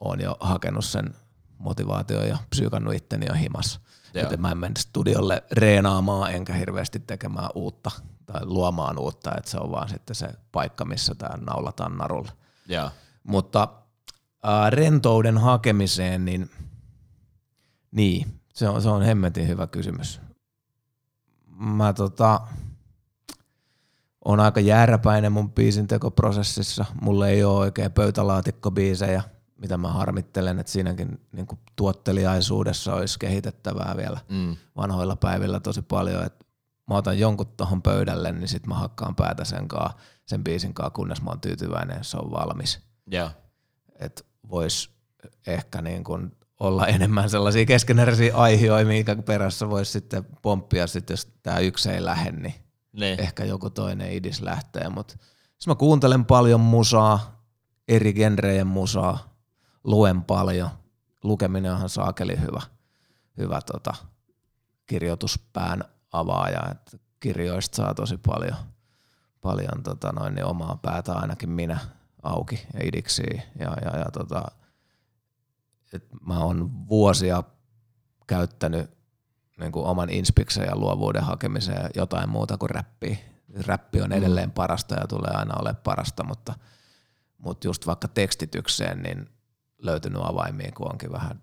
oon jo hakenut sen motivaatio ja psyykannut itteni on himas. Joo. Että mä en mene studiolle reenaamaan enkä hirveästi tekemään uutta tai luomaan uutta, että se on vaan sitten se paikka, missä tämä naulataan narulle. Joo. Mutta äh, rentouden hakemiseen, niin, niin se, on, se on hemmetin hyvä kysymys. Mä tota, on aika jääräpäinen mun biisin tekoprosessissa. Mulla ei ole oikein pöytälaatikkobiisejä, mitä mä harmittelen, että siinäkin niin tuotteliaisuudessa olisi kehitettävää vielä Mm. vanhoilla päivillä tosi paljon, että mä otan jonkun tuohon pöydälle, niin sit mä hakkaan päätä sen, kaa, sen biisin kaa, kunnes mä oon tyytyväinen, se on valmis Joo. että voisi ehkä niin kuin olla enemmän sellaisia keskeneräisiä aihioita, minkä perässä voisi sitten pomppia, sit jos tämä yksi ei lähde, niin Niin. ehkä joku toinen idis lähtee. Mutta mä kuuntelen paljon musaa, eri genrejen musaa, luen paljon. Lukeminen onhan saakeli hyvä, hyvä tota, kirjoituspään avaaja, että kirjoista saa tosi paljon, paljon tota noin, niin omaa päätä ainakin minä auki ja idiksiin. Ja, ja, ja tota, et mä oon vuosia käyttänyt niin kuin oman inspiksen ja luovuuden hakemiseen jotain muuta kuin räppiä. Räppi on edelleen parasta ja tulee aina olemaan parasta, mutta, mutta just vaikka tekstitykseen niin löytynyt avaimia, kun onkin vähän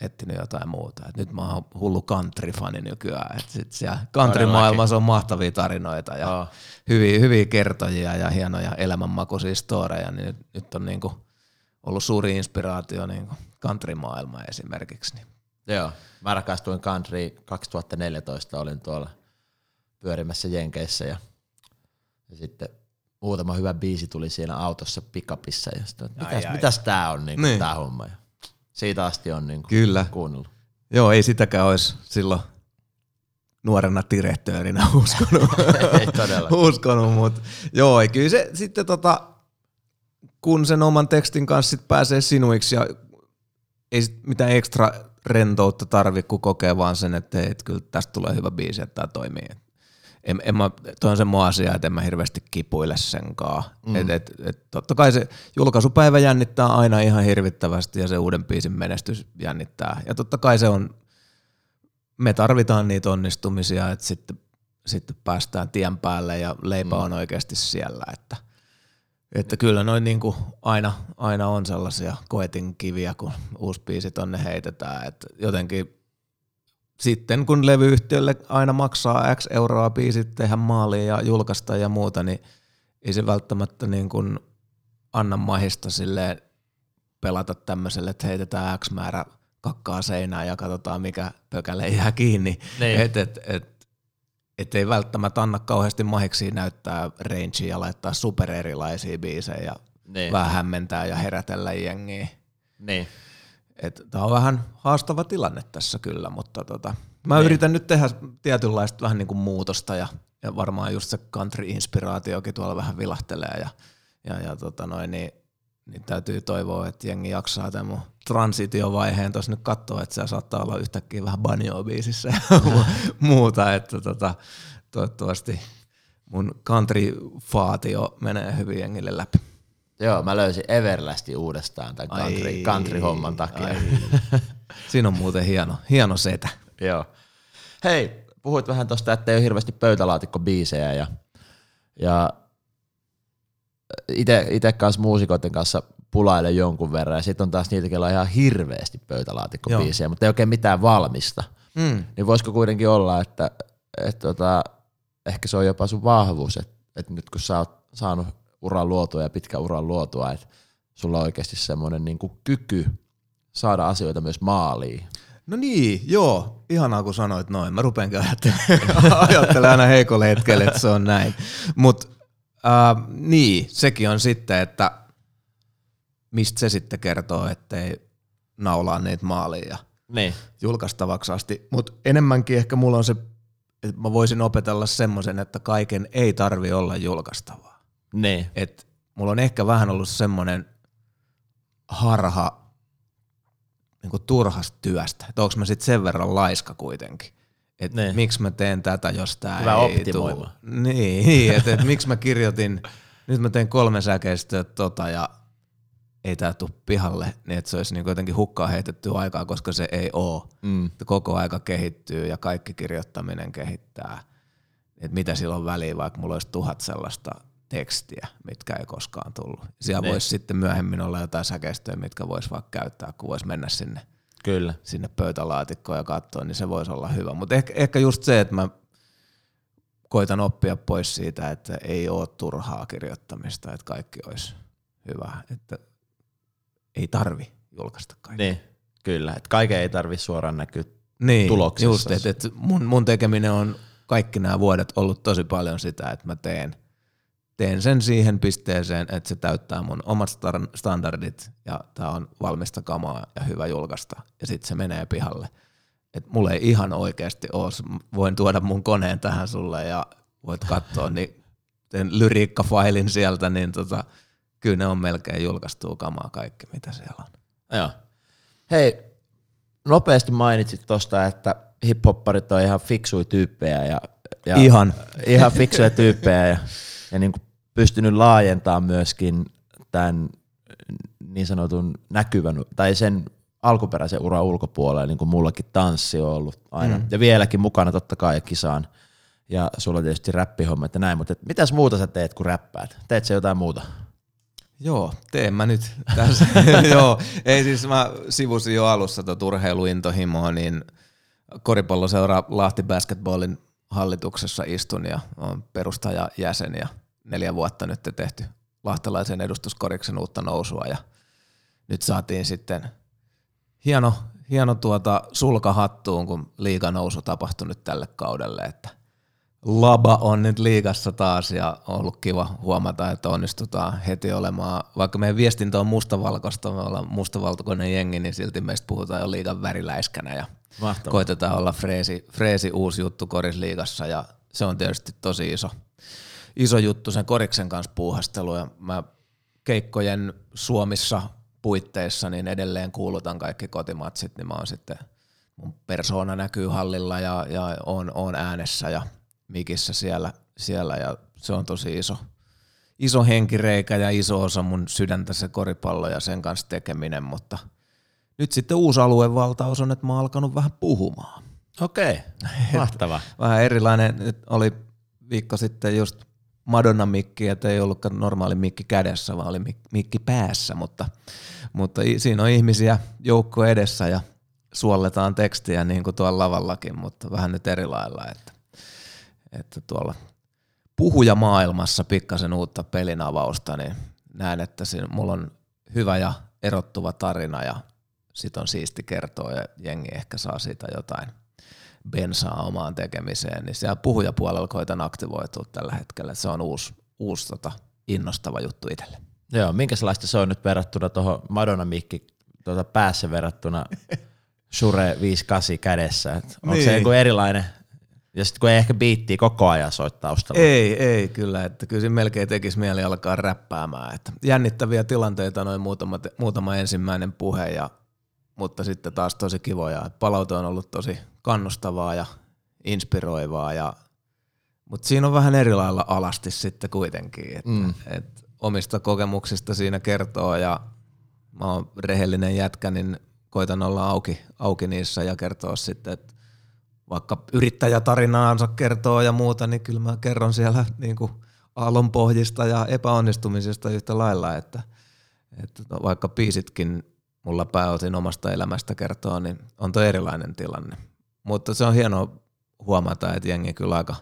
etsinyt jotain muuta. Et nyt mä oon hullu country-fani nykyään. Et sit siellä country-maailmassa on mahtavia tarinoita ja Joo. hyviä, hyviä kertojia ja hienoja elämänmakuisia storeja, niin nyt, nyt on niinku ollut suuri inspiraatio niinku country-maailma esimerkiksi. Niin. Joo. Mä rakastuin country 2014, olin tuolla pyörimässä Jenkeissä ja, ja sitten muutama hyvä biisi tuli siinä autossa pikapissa ja sitten, mitäs, ai. mitäs tää on niin Niin. niin. tää homma. Ja siitä asti on niin Kyllä. kuunnellut. Joo, ei sitäkään olisi silloin nuorena direktöörinä uskonut. Ei todella. uskonut, mutta joo, ei kyllä se sitten tota, kun sen oman tekstin kanssa sit pääsee sinuiksi ja ei sit mitään ekstra rentoutta tarvi, kun kokee vaan sen, että, hei, että kyllä tästä tulee hyvä biisi, että tämä toimii. En, en mä, toi on se mun asia, että en mä hirveästi kipuile senkaan. Mm. Et, et, et, totta kai se julkaisupäivä jännittää aina ihan hirvittävästi ja se uuden biisin menestys jännittää. Ja totta kai se on, me tarvitaan niitä onnistumisia, että sitten, sitten päästään tien päälle ja leipä on oikeasti siellä. Että, että kyllä noin niin kuin aina, aina on sellaisia koetinkiviä, kun uusi biisi tonne heitetään. Että jotenkin sitten kun levyyhtiölle aina maksaa X euroa biisit tehdä maaliin ja julkaista ja muuta, niin ei se välttämättä niin kuin anna mahista silleen pelata tämmöiselle, että heitetään X määrä kakkaa seinään ja katsotaan mikä pökäle jää kiinni. Niin. Et, et, et, et ei välttämättä anna kauheasti mahiksi näyttää rangea ja laittaa super erilaisia biisejä ja Niin. vähän hämmentää ja herätellä jengiä. Niin. Tämä on vähän haastava tilanne tässä kyllä, mutta tota, mä Niin. yritän nyt tehdä tietynlaista vähän niin kuin muutosta ja, ja varmaan just se country-inspiraatiokin tuolla vähän vilahtelee ja, ja, ja tota noin, niin, niin täytyy toivoa, että jengi jaksaa tämän mun transitiovaiheen tuossa nyt katsoa, että se saattaa olla yhtäkkiä vähän banjoa biisissä ja muuta, että tota, toivottavasti mun country-faatio menee hyvin jengille läpi. Joo, mä löysin Everlastin uudestaan tämän country, country-homman takia. ai. Siinä on muuten hieno, hieno setä. Joo. Hei, puhuit vähän tosta, että ei ole hirveästi pöytälaatikkobiisejä ja, ja ite, ite kanssa muusikoiden kanssa pulailen jonkun verran ja sitten on taas niitä, joilla on ihan hirveästi pöytälaatikkobiisejä, mutta ei oikein mitään valmista. Mm. Niin voisiko kuitenkin olla, että, että tota, ehkä se on jopa sun vahvuus, että, että nyt kun sä oot saanut uran luotua ja pitkä uran luotua, että sulla on oikeasti semmoinen niin kyky saada asioita myös maaliin. No niin, joo. Ihanaa kun sanoit noin. Mä rupeankin ajattelemaan, ajattelemaan aina heikolle hetkelle, että se on näin. Mutta äh, niin, sekin on sitten, että mistä se sitten kertoo, ettei naulaa niitä maaliin ja Niin. julkaistavaksi asti. Mutta enemmänkin ehkä mulla on se, että mä voisin opetella semmoisen, että kaiken ei tarvi olla julkaistavaa. Niin. Et mulla on ehkä vähän ollut semmoinen harha niin turhasta työstä, että onko mä sitten sen verran laiska kuitenkin. Et Niin. miksi mä teen tätä, jos tää Hyvä ei optimoima. tuu. Niin, että et miksi mä kirjoitin, nyt mä teen kolme säkeistöä tota ja ei tää tuu pihalle, niin että se olisi niin jotenkin hukkaan heitetty aikaa, koska se ei oo. Mm. Koko aika kehittyy ja kaikki kirjoittaminen kehittää. Et mitä sillä on väliä, vaikka mulla olisi tuhat sellaista tekstiä, mitkä ei koskaan tullut. Siellä Niin. voisi sitten myöhemmin olla jotain säkeistöjä, mitkä voisi vaikka käyttää, kun voisi mennä sinne Kyllä. sinne pöytälaatikkoon ja katsoa, niin se voisi olla hyvä. Mutta ehkä, ehkä just se, että mä koitan oppia pois siitä, että ei ole turhaa kirjoittamista, että kaikki olisi hyvä, että ei tarvi julkaista kaikkea. Niin, kyllä. Että kaiken ei tarvi suoraan näkyä. Niin, tuloksessa. just, että, että mun, mun tekeminen on kaikki nämä vuodet ollut tosi paljon sitä, että mä teen, teen sen siihen pisteeseen, että se täyttää mun omat standardit ja tää on valmista kamaa ja hyvä julkaista ja sitten se menee pihalle. Et mulla ei ihan oikeasti ole, voin tuoda mun koneen tähän sulle ja voit katsoa, niin teen lyriikkafailin sieltä, niin tota, kyllä ne on melkein julkaistua kamaa kaikki, mitä siellä on. Joo. Hei, nopeasti mainitsit tosta, että hiphopparit on ihan fiksuja tyyppejä ja, ja Ihan. ihan fiksuja tyyppejä ja, ja niin kuin pystynyt laajentamaan myöskin tämän niin sanotun näkyvän, tai sen alkuperäisen uran ulkopuolella, niin kuin mullakin tanssi on ollut aina, mm. ja vieläkin mukana totta kai kisaan, ja sulla on tietysti räppihommat ja näin, mutta et mitäs muuta sä teet kuin räppäät? Teet sä jotain muuta? Joo, teen mä nyt tässä. Joo, ei siis mä sivusin jo alussa tuota urheiluintohimoa, niin koripalloseura Lahti Basketballin hallituksessa istun ja on perustajajäsen ja neljä vuotta nyt tehty lahtelaisen edustuskoriksen uutta nousua ja nyt saatiin sitten hieno, hieno tuota sulka hattuun, kun liiga nousu tapahtui nyt tälle kaudelle, että Laba on nyt liigassa taas ja on ollut kiva huomata, että onnistutaan heti olemaan, vaikka meidän viestintä on mustavalkoista, me ollaan mustavalkoinen jengi, niin silti meistä puhutaan jo liigan väriläiskänä ja Mahtavaa. koitetaan olla freesi, freesi uusi juttu korisliigassa ja se on tietysti tosi iso, iso juttu sen koriksen kanssa puuhastelu ja mä keikkojen Suomissa puitteissa niin edelleen kuulutan kaikki kotimatsit, niin mä oon sitten, mun persoona näkyy hallilla ja, ja on, on äänessä ja mikissä siellä, siellä ja se on tosi iso, iso henkireikä ja iso osa mun sydäntä se koripallo ja sen kanssa tekeminen, mutta nyt sitten uusi aluevaltaus on, että mä oon alkanut vähän puhumaan. Okei, mahtavaa. Vähän erilainen, nyt oli viikko sitten just Madonna-mikki, että ei ollutkaan normaali mikki kädessä, vaan oli mik- mikki päässä, mutta, mutta siinä on ihmisiä joukko edessä ja suolletaan tekstiä niin kuin tuolla lavallakin, mutta vähän nyt eri lailla, että, että tuolla puhujamaailmassa pikkasen uutta pelin avausta, niin näen, että siinä, mulla on hyvä ja erottuva tarina ja sit on siisti kertoa ja jengi ehkä saa siitä jotain bensaa omaan tekemiseen, niin siellä puhujapuolella koitan aktivoitua tällä hetkellä. Se on uusi, uusi tota, innostava juttu itselle. Joo, minkälaista se on nyt verrattuna tuohon Madonna mikki tuota päässä verrattuna Shure 58 kädessä? Et onko Niin. se joku erilainen? Ja sitten kun ei ehkä biittiä koko ajan soittaa taustalla. Ei, ei kyllä, että kyllä siinä melkein tekisi mieli alkaa räppäämään. Että jännittäviä tilanteita noin muutama, muutama ensimmäinen puhe, ja, mutta sitten taas tosi kivoja. Palaute on ollut tosi kannustavaa ja inspiroivaa, ja, mutta siinä on vähän eri lailla alasti sitten kuitenkin. Että, mm. et omista kokemuksista siinä kertoo ja mä oon rehellinen jätkä, niin koitan olla auki, auki niissä ja kertoa sitten, että vaikka yrittäjätarinaansa kertoo ja muuta, niin kyllä mä kerron siellä niin kuin aallonpohjista ja epäonnistumisista yhtä lailla, että, että vaikka biisitkin mulla pääosin omasta elämästä kertoo, niin on toi erilainen tilanne. Mutta se on hienoa huomata, että jengi kyllä aika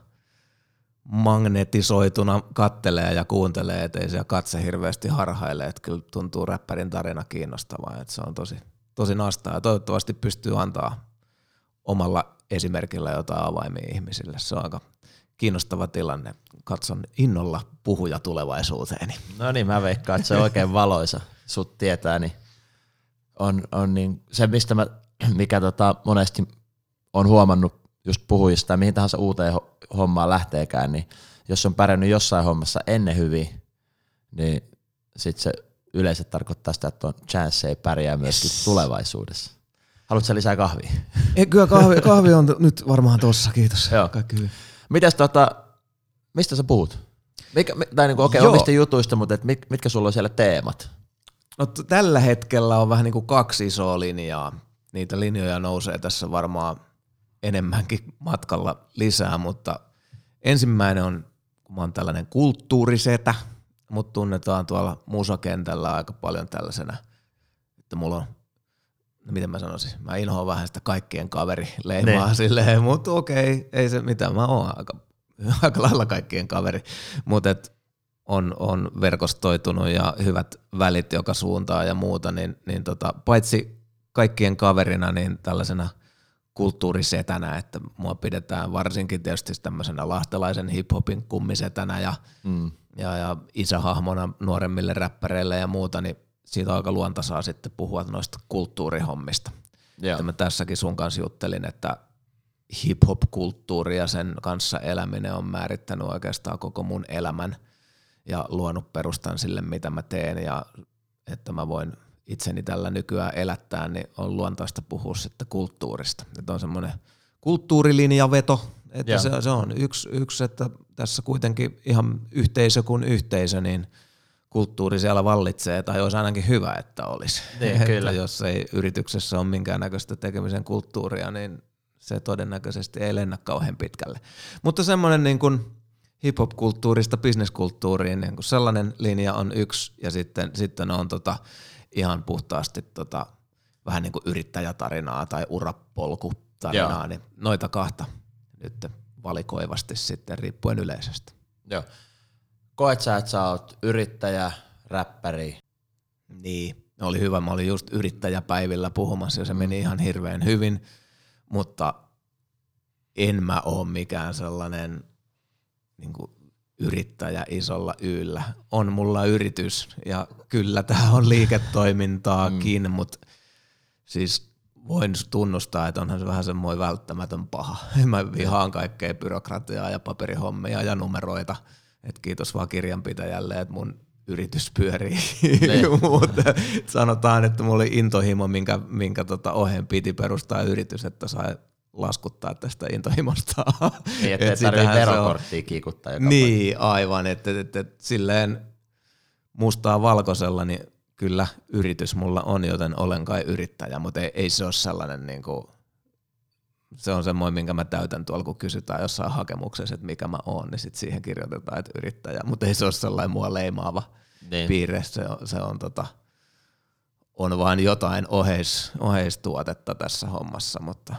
magnetisoituna kattelee ja kuuntelee, ettei siellä katse hirveästi harhaile, että kyllä tuntuu räppärin tarina kiinnostavaa, että se on tosi, tosi nastaa ja toivottavasti pystyy antaa omalla esimerkillä jotain avaimia ihmisille. Se on aika kiinnostava tilanne. Katson innolla puhuja tulevaisuuteeni. No niin, mä veikkaan, että se on oikein valoisa. Sut tietää, niin on, on niin, se, mistä mä, mikä tota, monesti on huomannut just puhujista tai mihin tahansa uuteen ho- hommaan lähteekään, niin jos on pärjännyt jossain hommassa ennen hyvin, niin sit se yleensä tarkoittaa sitä, että on chance ei pärjää myöskin yes. tulevaisuudessa. Haluatko sä lisää kahvia? Ei, kyllä kahvi, kahvi on nyt varmaan tossa, kiitos. Joo. Kaikki hyvin. Mitäs tota, mistä sä puhut? Mikä, mi- tai niinku, okei, Joo. omista jutuista, mutta et mit, mitkä sulla on siellä teemat? No tällä hetkellä on vähän niin kuin kaksi isoa linjaa. Niitä linjoja nousee tässä varmaan enemmänkin matkalla lisää, mutta ensimmäinen on, kun mä oon tällainen kulttuurisetä, mut tunnetaan tuolla musakentällä aika paljon tällaisena, että mulla on, no miten mä sanoisin, mä inhoan vähän sitä kaikkien kaveri leimaa Ne. silleen, mutta okei, ei se mitään, mä oon aika, aika lailla kaikkien kaveri, mutta et on, on verkostoitunut ja hyvät välit joka suuntaan ja muuta, niin, niin tota, paitsi kaikkien kaverina, niin tällaisena kulttuurisetänä, että mua pidetään varsinkin tietysti tämmöisenä lahtelaisen hiphopin kummisetänä ja, Mm. ja, ja isähahmona nuoremmille räppäreille ja muuta, niin siitä aika luontaisaa sitten puhua noista kulttuurihommista. Joo. Että mä tässäkin sun kanssa juttelin, että hip-hop-kulttuuri ja sen kanssa eläminen on määrittänyt oikeastaan koko mun elämän ja luonut perustan sille, mitä mä teen ja että mä voin itseni tällä nykyään elättää, niin on luontaista puhua sitten kulttuurista. Että on semmoinen kulttuurilinjaveto, että se, se on yksi, yksi, että tässä kuitenkin ihan yhteisö kuin yhteisö, niin kulttuuri siellä vallitsee, tai olisi ainakin hyvä, että olisi. Niin, että kyllä. jos ei yrityksessä ole minkäännäköistä tekemisen kulttuuria, niin se todennäköisesti ei lennä kauhean pitkälle. Mutta semmoinen niin kuin hip-hop-kulttuurista bisneskulttuuriin, niin kuin sellainen linja on yksi, ja sitten, sitten on tota, ihan puhtaasti tota, vähän niin kuin yrittäjätarinaa tai urapolkutarinaa, Joo. niin noita kahta nyt valikoivasti sitten riippuen yleisöstä. Joo. Koet sä, että sä oot yrittäjä, räppäri? Niin, oli hyvä. Mä olin just yrittäjäpäivillä puhumassa ja se meni ihan hirveän hyvin, mutta en mä oo mikään sellainen niin yrittäjä isolla yllä. On mulla yritys ja kyllä tämä on liiketoimintaakin, mm. mutta siis voin tunnustaa, että onhan se vähän semmoinen välttämätön paha. Mä vihaan kaikkea byrokratiaa ja paperihommia ja numeroita. Et kiitos vaan kirjanpitäjälle, että mun yritys pyörii. Mutta sanotaan, että mulla oli intohimo, minkä, minkä tota oheen piti perustaa yritys, että sai laskuttaa tästä intohimosta. Niin, että Et et tarvii sitähän se on. verokorttia kiikuttaa joka Niin, aivan. Että et, et, silleen mustaa valkoisella, niin kyllä yritys mulla on, joten olen kai yrittäjä, mutta ei, ei se ole sellainen niin kuin, se on semmoinen, minkä mä täytän tuolla, kun kysytään jossain hakemuksessa, että mikä mä oon, niin sit siihen kirjoitetaan, että yrittäjä, mutta ei se ole sellainen mua leimaava Niin. piirre, se on, se on, tota, on vain jotain oheis, oheistuotetta tässä hommassa, mutta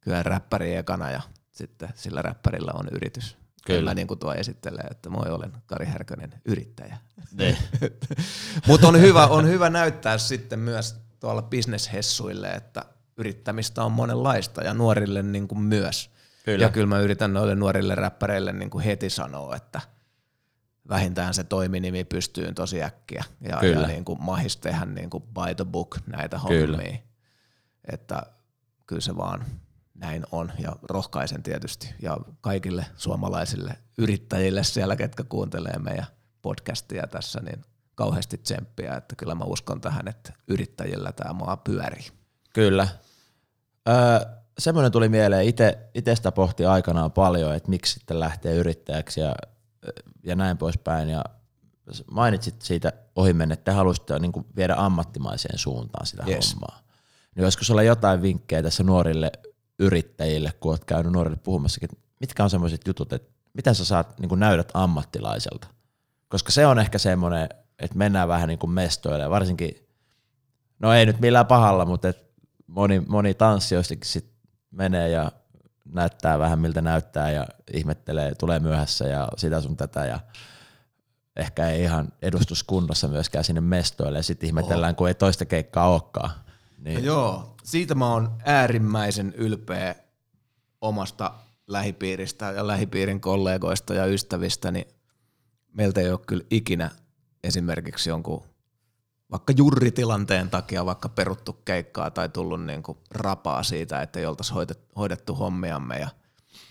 kyllä räppäri ekana ja sitten sillä räppärillä on yritys. Kyllä. Kyllä. niin kuin tuo esittelee, että moi olen Kari Härkönen, yrittäjä. Mutta on hyvä, on hyvä näyttää sitten myös tuolla bisneshessuille, että yrittämistä on monenlaista ja nuorille niin kuin myös. Kyllä. Ja kyllä mä yritän noille nuorille räppäreille niin kuin heti sanoa, että vähintään se toiminimi pystyy tosi äkkiä. Ja, Kyllä. ja niin kuin mahis tehdä niin kuin by the book näitä Kyllä. hommia. Että kyllä se vaan näin on ja rohkaisen tietysti ja kaikille suomalaisille yrittäjille siellä, ketkä kuuntelee meidän podcastia tässä, niin kauheasti tsemppiä, että kyllä mä uskon tähän, että yrittäjillä tämä maa pyörii. Kyllä. Öö, semmoinen tuli mieleen, ite, ite sitä pohti aikanaan paljon, että miksi sitten lähtee yrittäjäksi ja, ja näin poispäin. Ja mainitsit siitä ohimen, että te halusitte niin viedä ammattimaiseen suuntaan sitä Yes. hommaa. Niin olisiko sulla jotain vinkkejä tässä nuorille yrittäjille, kun olet käynyt nuorille puhumassakin, että mitkä on semmoiset jutut, että miten sä saat, niin kuin näytät ammattilaiselta? Koska se on ehkä semmoinen, että mennään vähän niin kuin mestoille, varsinkin, no ei nyt millään pahalla, mutta et moni, moni tanssijoistakin sit menee ja näyttää vähän miltä näyttää ja ihmettelee, tulee myöhässä ja sitä sun tätä ja ehkä ei ihan edustuskunnossa myöskään sinne mestoille ja sitten ihmetellään, kun ei toista keikkaa olekaan. Niin, No joo, siitä mä oon äärimmäisen ylpeä omasta lähipiiristä ja lähipiirin kollegoista ja ystävistä, niin meiltä ei ole kyllä ikinä esimerkiksi jonkun vaikka jurritilanteen takia vaikka peruttu keikkaa tai tullut niinku rapaa siitä, että ei oltaisi hoidettu, hoidettu hommiamme ja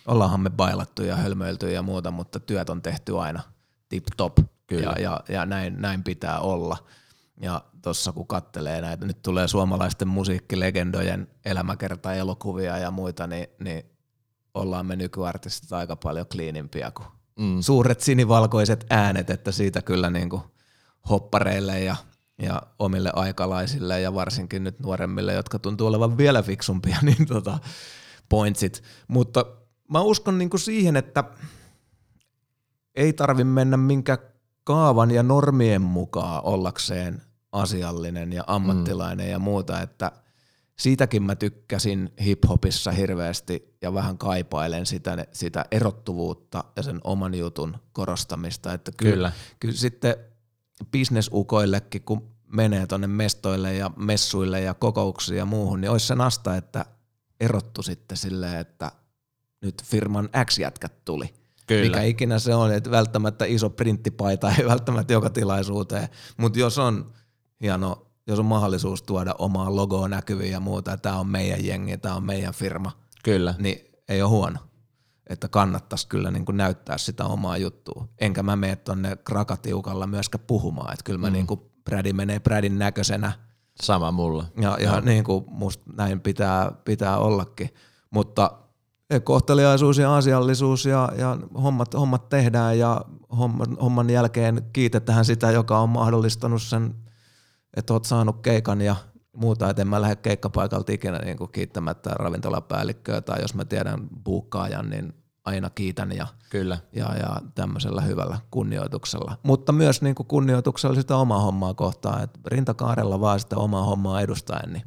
ollaanhan me bailattu ja hölmöilty ja muuta, mutta työt on tehty aina tip top Kyllä. ja, ja, ja näin, näin pitää olla. Ja tuossa kun kattelee näitä, nyt tulee suomalaisten musiikkilegendojen elämäkerta-elokuvia ja muita, niin, niin ollaan me nykyartistit aika paljon kliinimpiä kuin mm, suuret sinivalkoiset äänet, että siitä kyllä niin kuin hoppareille ja ja omille aikalaisille ja varsinkin nyt nuoremmille, jotka tuntuu olevan vielä fiksumpia, niin tota, pointsit. Mutta mä uskon niinku siihen, että ei tarvi mennä minkä kaavan ja normien mukaan ollakseen asiallinen ja ammattilainen mm. ja muuta, että siitäkin mä tykkäsin hiphopissa hirveästi ja vähän kaipailen sitä, sitä erottuvuutta ja sen oman jutun korostamista. Että kyllä, kyllä. kyllä sitten bisnesukoillekin, kun menee tuonne mestoille ja messuille ja kokouksiin ja muuhun, niin olisi se nasta, että erottu sitten silleen, että nyt firman X-jätkät tuli. Kyllä. Mikä ikinä se on, että välttämättä iso printtipaita ei välttämättä joka tilaisuuteen, mutta jos on hieno, jos on mahdollisuus tuoda omaa logoa näkyviin ja muuta, että tämä on meidän jengi, tämä on meidän firma, kyllä. niin ei ole huono. Että kannattaisi kyllä niin kuin näyttää sitä omaa juttua. Enkä mä mene tuonne krakatiukalla myöskään puhumaan, että kyllä mä mm. niin kuin Brady menee Bradin näköisenä. Sama mulla. Ja, ja no. niin kuin musta näin pitää, pitää ollakin. Mutta kohteliaisuus ja asiallisuus ja, ja hommat, hommat tehdään ja homman, homman jälkeen kiitetään sitä, joka on mahdollistanut sen, että oot saanut keikan ja muuta, että en mä lähde keikkapaikalta ikinä niin kuin kiittämättä ravintolapäällikköä tai jos mä tiedän buukkaajan, niin aina kiitän ja, Kyllä. ja, ja tämmöisellä hyvällä kunnioituksella. Mutta myös niin kuin kunnioituksella sitä omaa hommaa kohtaan, että rintakaarella vaan sitä omaa hommaa edustaen, niin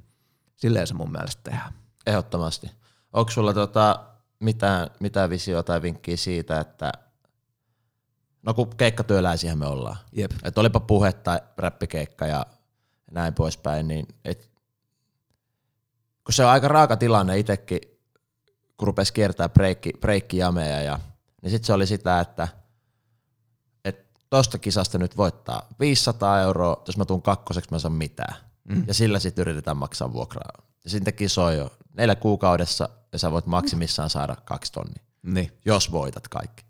silleen se mun mielestä tehdään. Ehdottomasti. Onko sulla tota, mitään, mitään visioa tai vinkkiä siitä, että no kun keikkatyöläisiä me ollaan, Jep. että olipa puhetta, räppikeikka ja näin poispäin, niin et, kun se on aika raaka tilanne itsekin, kun rupesi kiertää breikki, breikkijameja, ja, niin sitten se oli sitä, että et tosta kisasta nyt voittaa 500 euroa, jos mä tuun kakkoseksi, mä saan mitään. Mm. Ja sillä sitten yritetään maksaa vuokraa. Ja sitten kisoi jo neljä kuukaudessa, ja sä voit maksimissaan saada kaksi tonnia, niin. jos voitat kaikki.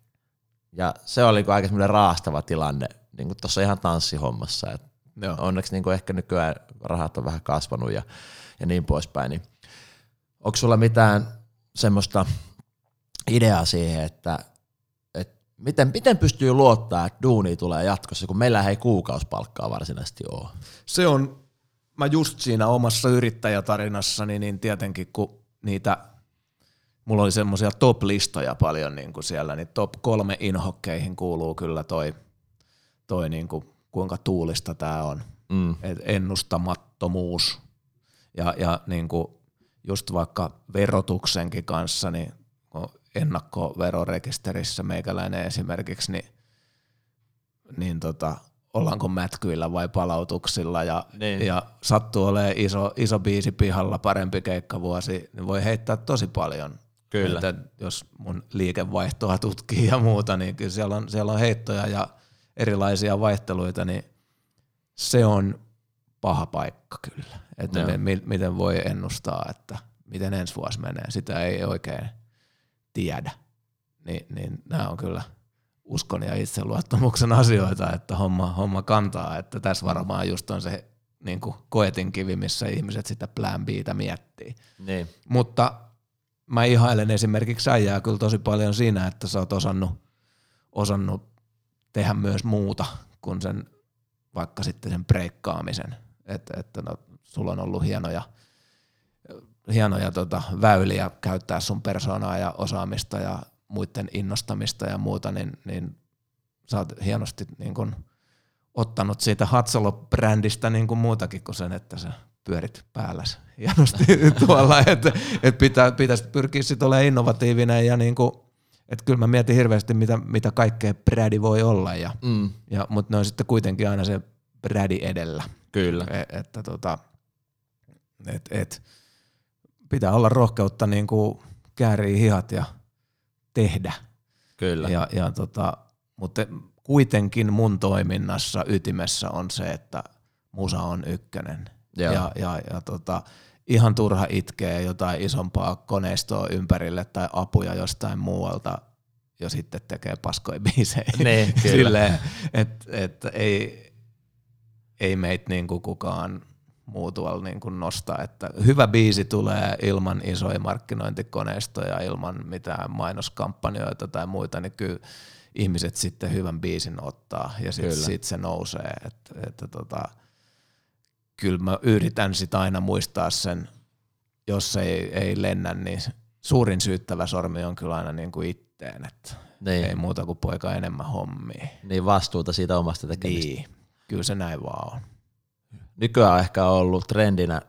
Ja se oli aika semmoinen raastava tilanne, niin kuin tuossa ihan tanssihommassa. Et Joo. Onneksi niin kuin ehkä nykyään rahat on vähän kasvanut ja, ja niin poispäin. Niin onko sulla mitään semmoista ideaa siihen, että, että miten, miten pystyy luottaa, että duuni tulee jatkossa, kun meillä ei kuukausipalkkaa varsinaisesti ole? Se on, mä just siinä omassa yrittäjätarinassani, niin tietenkin kun niitä, mulla oli semmoisia top-listoja paljon niin kuin siellä, niin top kolme inhokkeihin kuuluu kyllä toi, toi niin kuin kuinka tuulista tämä on. Mm. Et ennustamattomuus ja, ja niin kuin just vaikka verotuksenkin kanssa, niin ennakkoverorekisterissä meikäläinen esimerkiksi, niin, niin tota, ollaanko mätkyillä vai palautuksilla ja, niin. ja sattuu olemaan iso, iso biisi pihalla, parempi keikkavuosi, niin voi heittää tosi paljon. Kyllä. Että jos mun liikevaihtoa tutkii ja muuta, niin kyllä siellä on, siellä on heittoja ja erilaisia vaihteluita, niin se on paha paikka kyllä. Että no. miten, miten voi ennustaa, että miten ensi vuosi menee. Sitä ei oikein tiedä. Ni, niin nämä on kyllä uskon ja itseluottamuksen asioita, että homma, homma kantaa. Että tässä varmaan just on se niin kuin koetin kivi, missä ihmiset sitä plan Btä miettii. Niin. Mutta mä ihailen esimerkiksi äijää kyllä tosi paljon siinä, että sä oot osannut, osannut tehdä myös muuta kuin sen vaikka sitten sen breikkaamisen. Että, että no, sulla on ollut hienoja, hienoja tota, väyliä käyttää sun persoonaa ja osaamista ja muiden innostamista ja muuta, niin, niin sä oot hienosti niin kun, ottanut siitä Hatsalo-brändistä niin kuin muutakin kuin sen, että sä pyörit päällä hienosti tuolla, että et pitäisi pyrkiä sitten olemaan innovatiivinen ja niin kuin, että kyllä mä mietin hirveästi, mitä, mitä kaikkea brädi voi olla, ja, mm. ja, mutta ne on sitten kuitenkin aina se brädi edellä. Kyllä. E, että tota, et, et, pitää olla rohkeutta niin kuin käärii hihat ja tehdä. Kyllä. Ja, ja tota, mutta kuitenkin mun toiminnassa ytimessä on se, että musa on ykkönen. Joo. Ja, ja, ja tota, ihan turha itkee jotain isompaa koneistoa ympärille tai apuja jostain muualta ja sitten tekee paskoja biisejä. Niin, Silleen, että et ei, ei meitä niinku kukaan muu tuolla niinku nosta. Että hyvä biisi tulee ilman isoja markkinointikoneistoja, ilman mitään mainoskampanjoita tai muita, niin kyllä ihmiset sitten hyvän biisin ottaa ja sitten sit se nousee. Että, että tota, kyllä mä yritän sitä aina muistaa sen, jos ei, ei lennä, niin suurin syyttävä sormi on kyllä aina niin kuin itteen, että Niin. ei muuta kuin poika enemmän hommia. Niin vastuuta siitä omasta tekemistä. Niin, kyllä se näin vaan on. Nykyään on ehkä ollut trendinä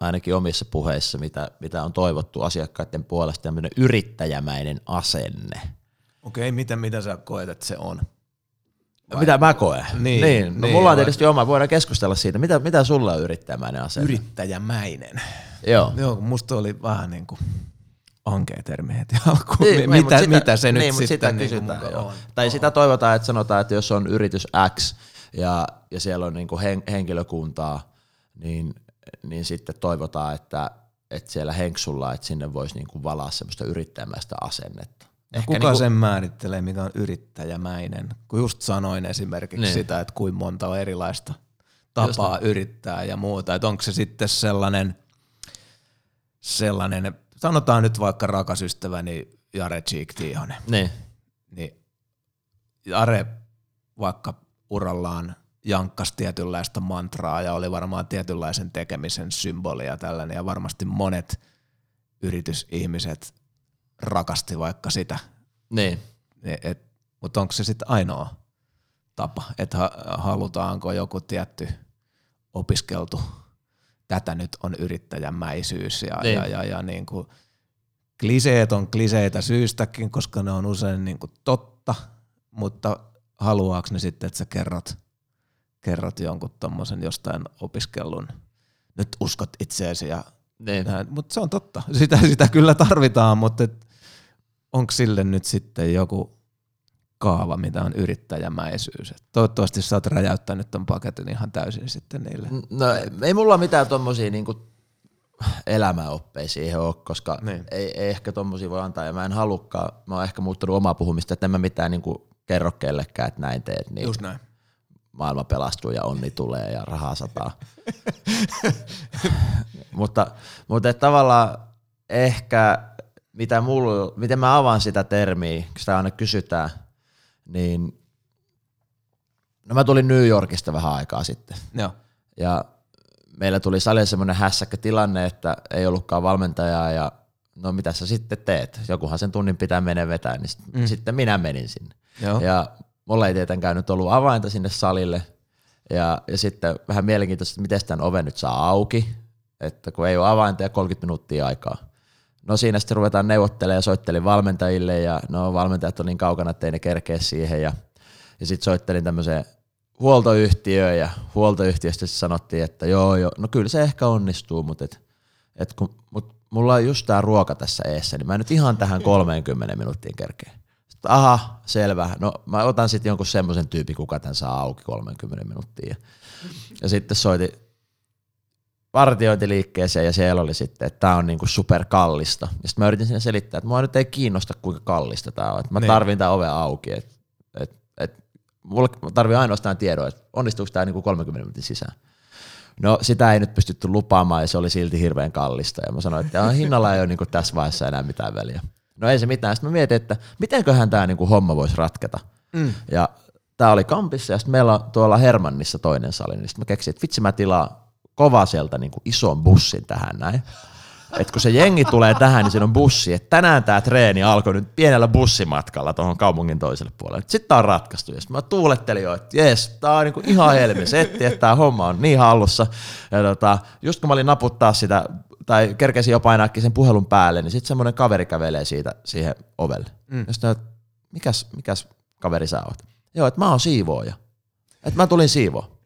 ainakin omissa puheissa, mitä, mitä on toivottu asiakkaiden puolesta, tämmöinen yrittäjämäinen asenne. Okei, mitä, mitä sä koet, että se on? Vai? Mitä mä koen? Niin, niin. No niin, mulla on tietysti oma, voidaan keskustella siitä. Mitä, mitä sulla on yrittäjämäinen asenne? Yrittäjämäinen. Joo. Joo, musta oli vähän niin kuin ankea termi heti alkuun. Niin, Niin, niin, mitä, mut mitä se nyt niin, mut sitten sitä niin kuin kysytään, joo. on? Tai sitä toivotaan, että sanotaan, että jos on yritys X ja, ja siellä on niinku hen, henkilökuntaa, niin, niin sitten toivotaan, että, että siellä henksulla, että sinne voisi niinku valaa semmoista yrittäjämäistä asennetta. No kuka niinku... sen määrittelee, mikä on yrittäjämäinen? Kun just sanoin esimerkiksi Niin. sitä, että kuinka monta on erilaista tapaa yrittää ja muuta. Että onko se sitten sellainen, sellainen, sanotaan nyt vaikka rakas ystäväni Jare Cheek Tiihonen. Niin. Niin Jare vaikka urallaan jankkas tietynlaista mantraa ja oli varmaan tietynlaisen tekemisen symboli ja tällainen. Ja varmasti monet yritysihmiset rakasti vaikka sitä Niin. et, et, mutta onko se sitten ainoa tapa, että ha, halutaanko joku tietty opiskeltu, tätä nyt on yrittäjämäisyys ja, Niin. ja, ja, ja niin kuin, kliseet on kliseitä syystäkin, koska ne on usein niin kuin totta, mutta haluaako ne sitten, että sä kerrot, kerrot jonkun tommosen jostain opiskellun, nyt uskot itseesi ja Niin. mutta se on totta. Sitä, sitä kyllä tarvitaan, mutta et, onko sille nyt sitten joku kaava, mitä on yrittäjämäisyys? Et toivottavasti sä oot räjäyttänyt ton paketin ihan täysin sitten niille. No ei mulla mitään tommosia niinku elämäoppeja siihen ole, koska Niin. ei, ei, ehkä tommosia voi antaa ja mä en halukkaan, mä oon ehkä muuttanut omaa puhumista, että en mä mitään niinku kerro kellekään, että näin teet, niin Just näin. maailma pelastuu ja onni tulee ja rahaa sataa. mutta mutta tavallaan ehkä, mitä mulla, miten mä avaan sitä termiä, kun sitä aina kysytään, niin no mä tulin New Yorkista vähän aikaa sitten. Joo. Ja meillä tuli salilla semmoinen hässäkkä tilanne, että ei ollutkaan valmentajaa ja no mitä sä sitten teet? Jokuhan sen tunnin pitää mennä vetää, niin sit, mm. sitten minä menin sinne. Joo. Ja mulla ei tietenkään nyt ollut avainta sinne salille. Ja, ja sitten vähän mielenkiintoista, että miten tämän oven nyt saa auki, että kun ei ole avainta ja 30 minuuttia aikaa. No siinä sitten ruvetaan neuvottelemaan ja soittelin valmentajille ja no valmentajat on niin kaukana, että ei ne kerkeä siihen ja, ja sitten soittelin tämmöiseen huoltoyhtiöön ja huoltoyhtiöstä sanottiin, että joo, joo, no kyllä se ehkä onnistuu, mutta et, et kun, mut mulla on just tää ruoka tässä eessä, niin mä nyt ihan tähän 30 minuuttiin kerkeä. Sitten, aha, selvä. No mä otan sitten jonkun semmoisen tyypin, kuka tän saa auki 30 minuuttia. Ja, ja sitten soitin partiointiliikkeeseen ja siellä oli sitten, että tämä on niinku superkallista. Ja sitten mä yritin sinne selittää, että mua nyt ei kiinnosta kuinka kallista tämä on. Että mä Niin. tarvin tämän oven auki. Et, et, et, mulla mä tarvin ainoastaan tiedon, että onnistuuko tämä niinku 30 minuutin sisään. No sitä ei nyt pystytty lupaamaan ja se oli silti hirveän kallista. Ja mä sanoin, että "Jaa, hinnalla ei ole niinku tässä vaiheessa enää mitään väliä. No ei se mitään. Sitten mä mietin, että mitenköhän tämä niinku homma voisi ratketa. Mm. Ja tämä oli kampissa ja sitten meillä on tuolla Hermannissa toinen sali, niin sitten mä keksin, että vitsi mä tilaan Kovaselta niin kuin ison bussin tähän näin. Et kun se jengi tulee tähän, niin siinä on bussi. Et tänään tämä treeni alkoi nyt pienellä bussimatkalla tuohon kaupungin toiselle puolelle. Sitten tämä on ratkaistu. Ja mä tuulettelin jo, että jes, tämä on niinku ihan helmi setti, että tämä homma on niin hallussa. Ja tota, just kun mä olin naputtaa sitä, tai kerkesin jo painaakin sen puhelun päälle, niin sitten semmoinen kaveri kävelee siitä siihen ovelle. Mm. Ja sitten, mikäs, mikäs kaveri sä oot? Joo, että mä oon siivooja. Että mä tulin siivoon.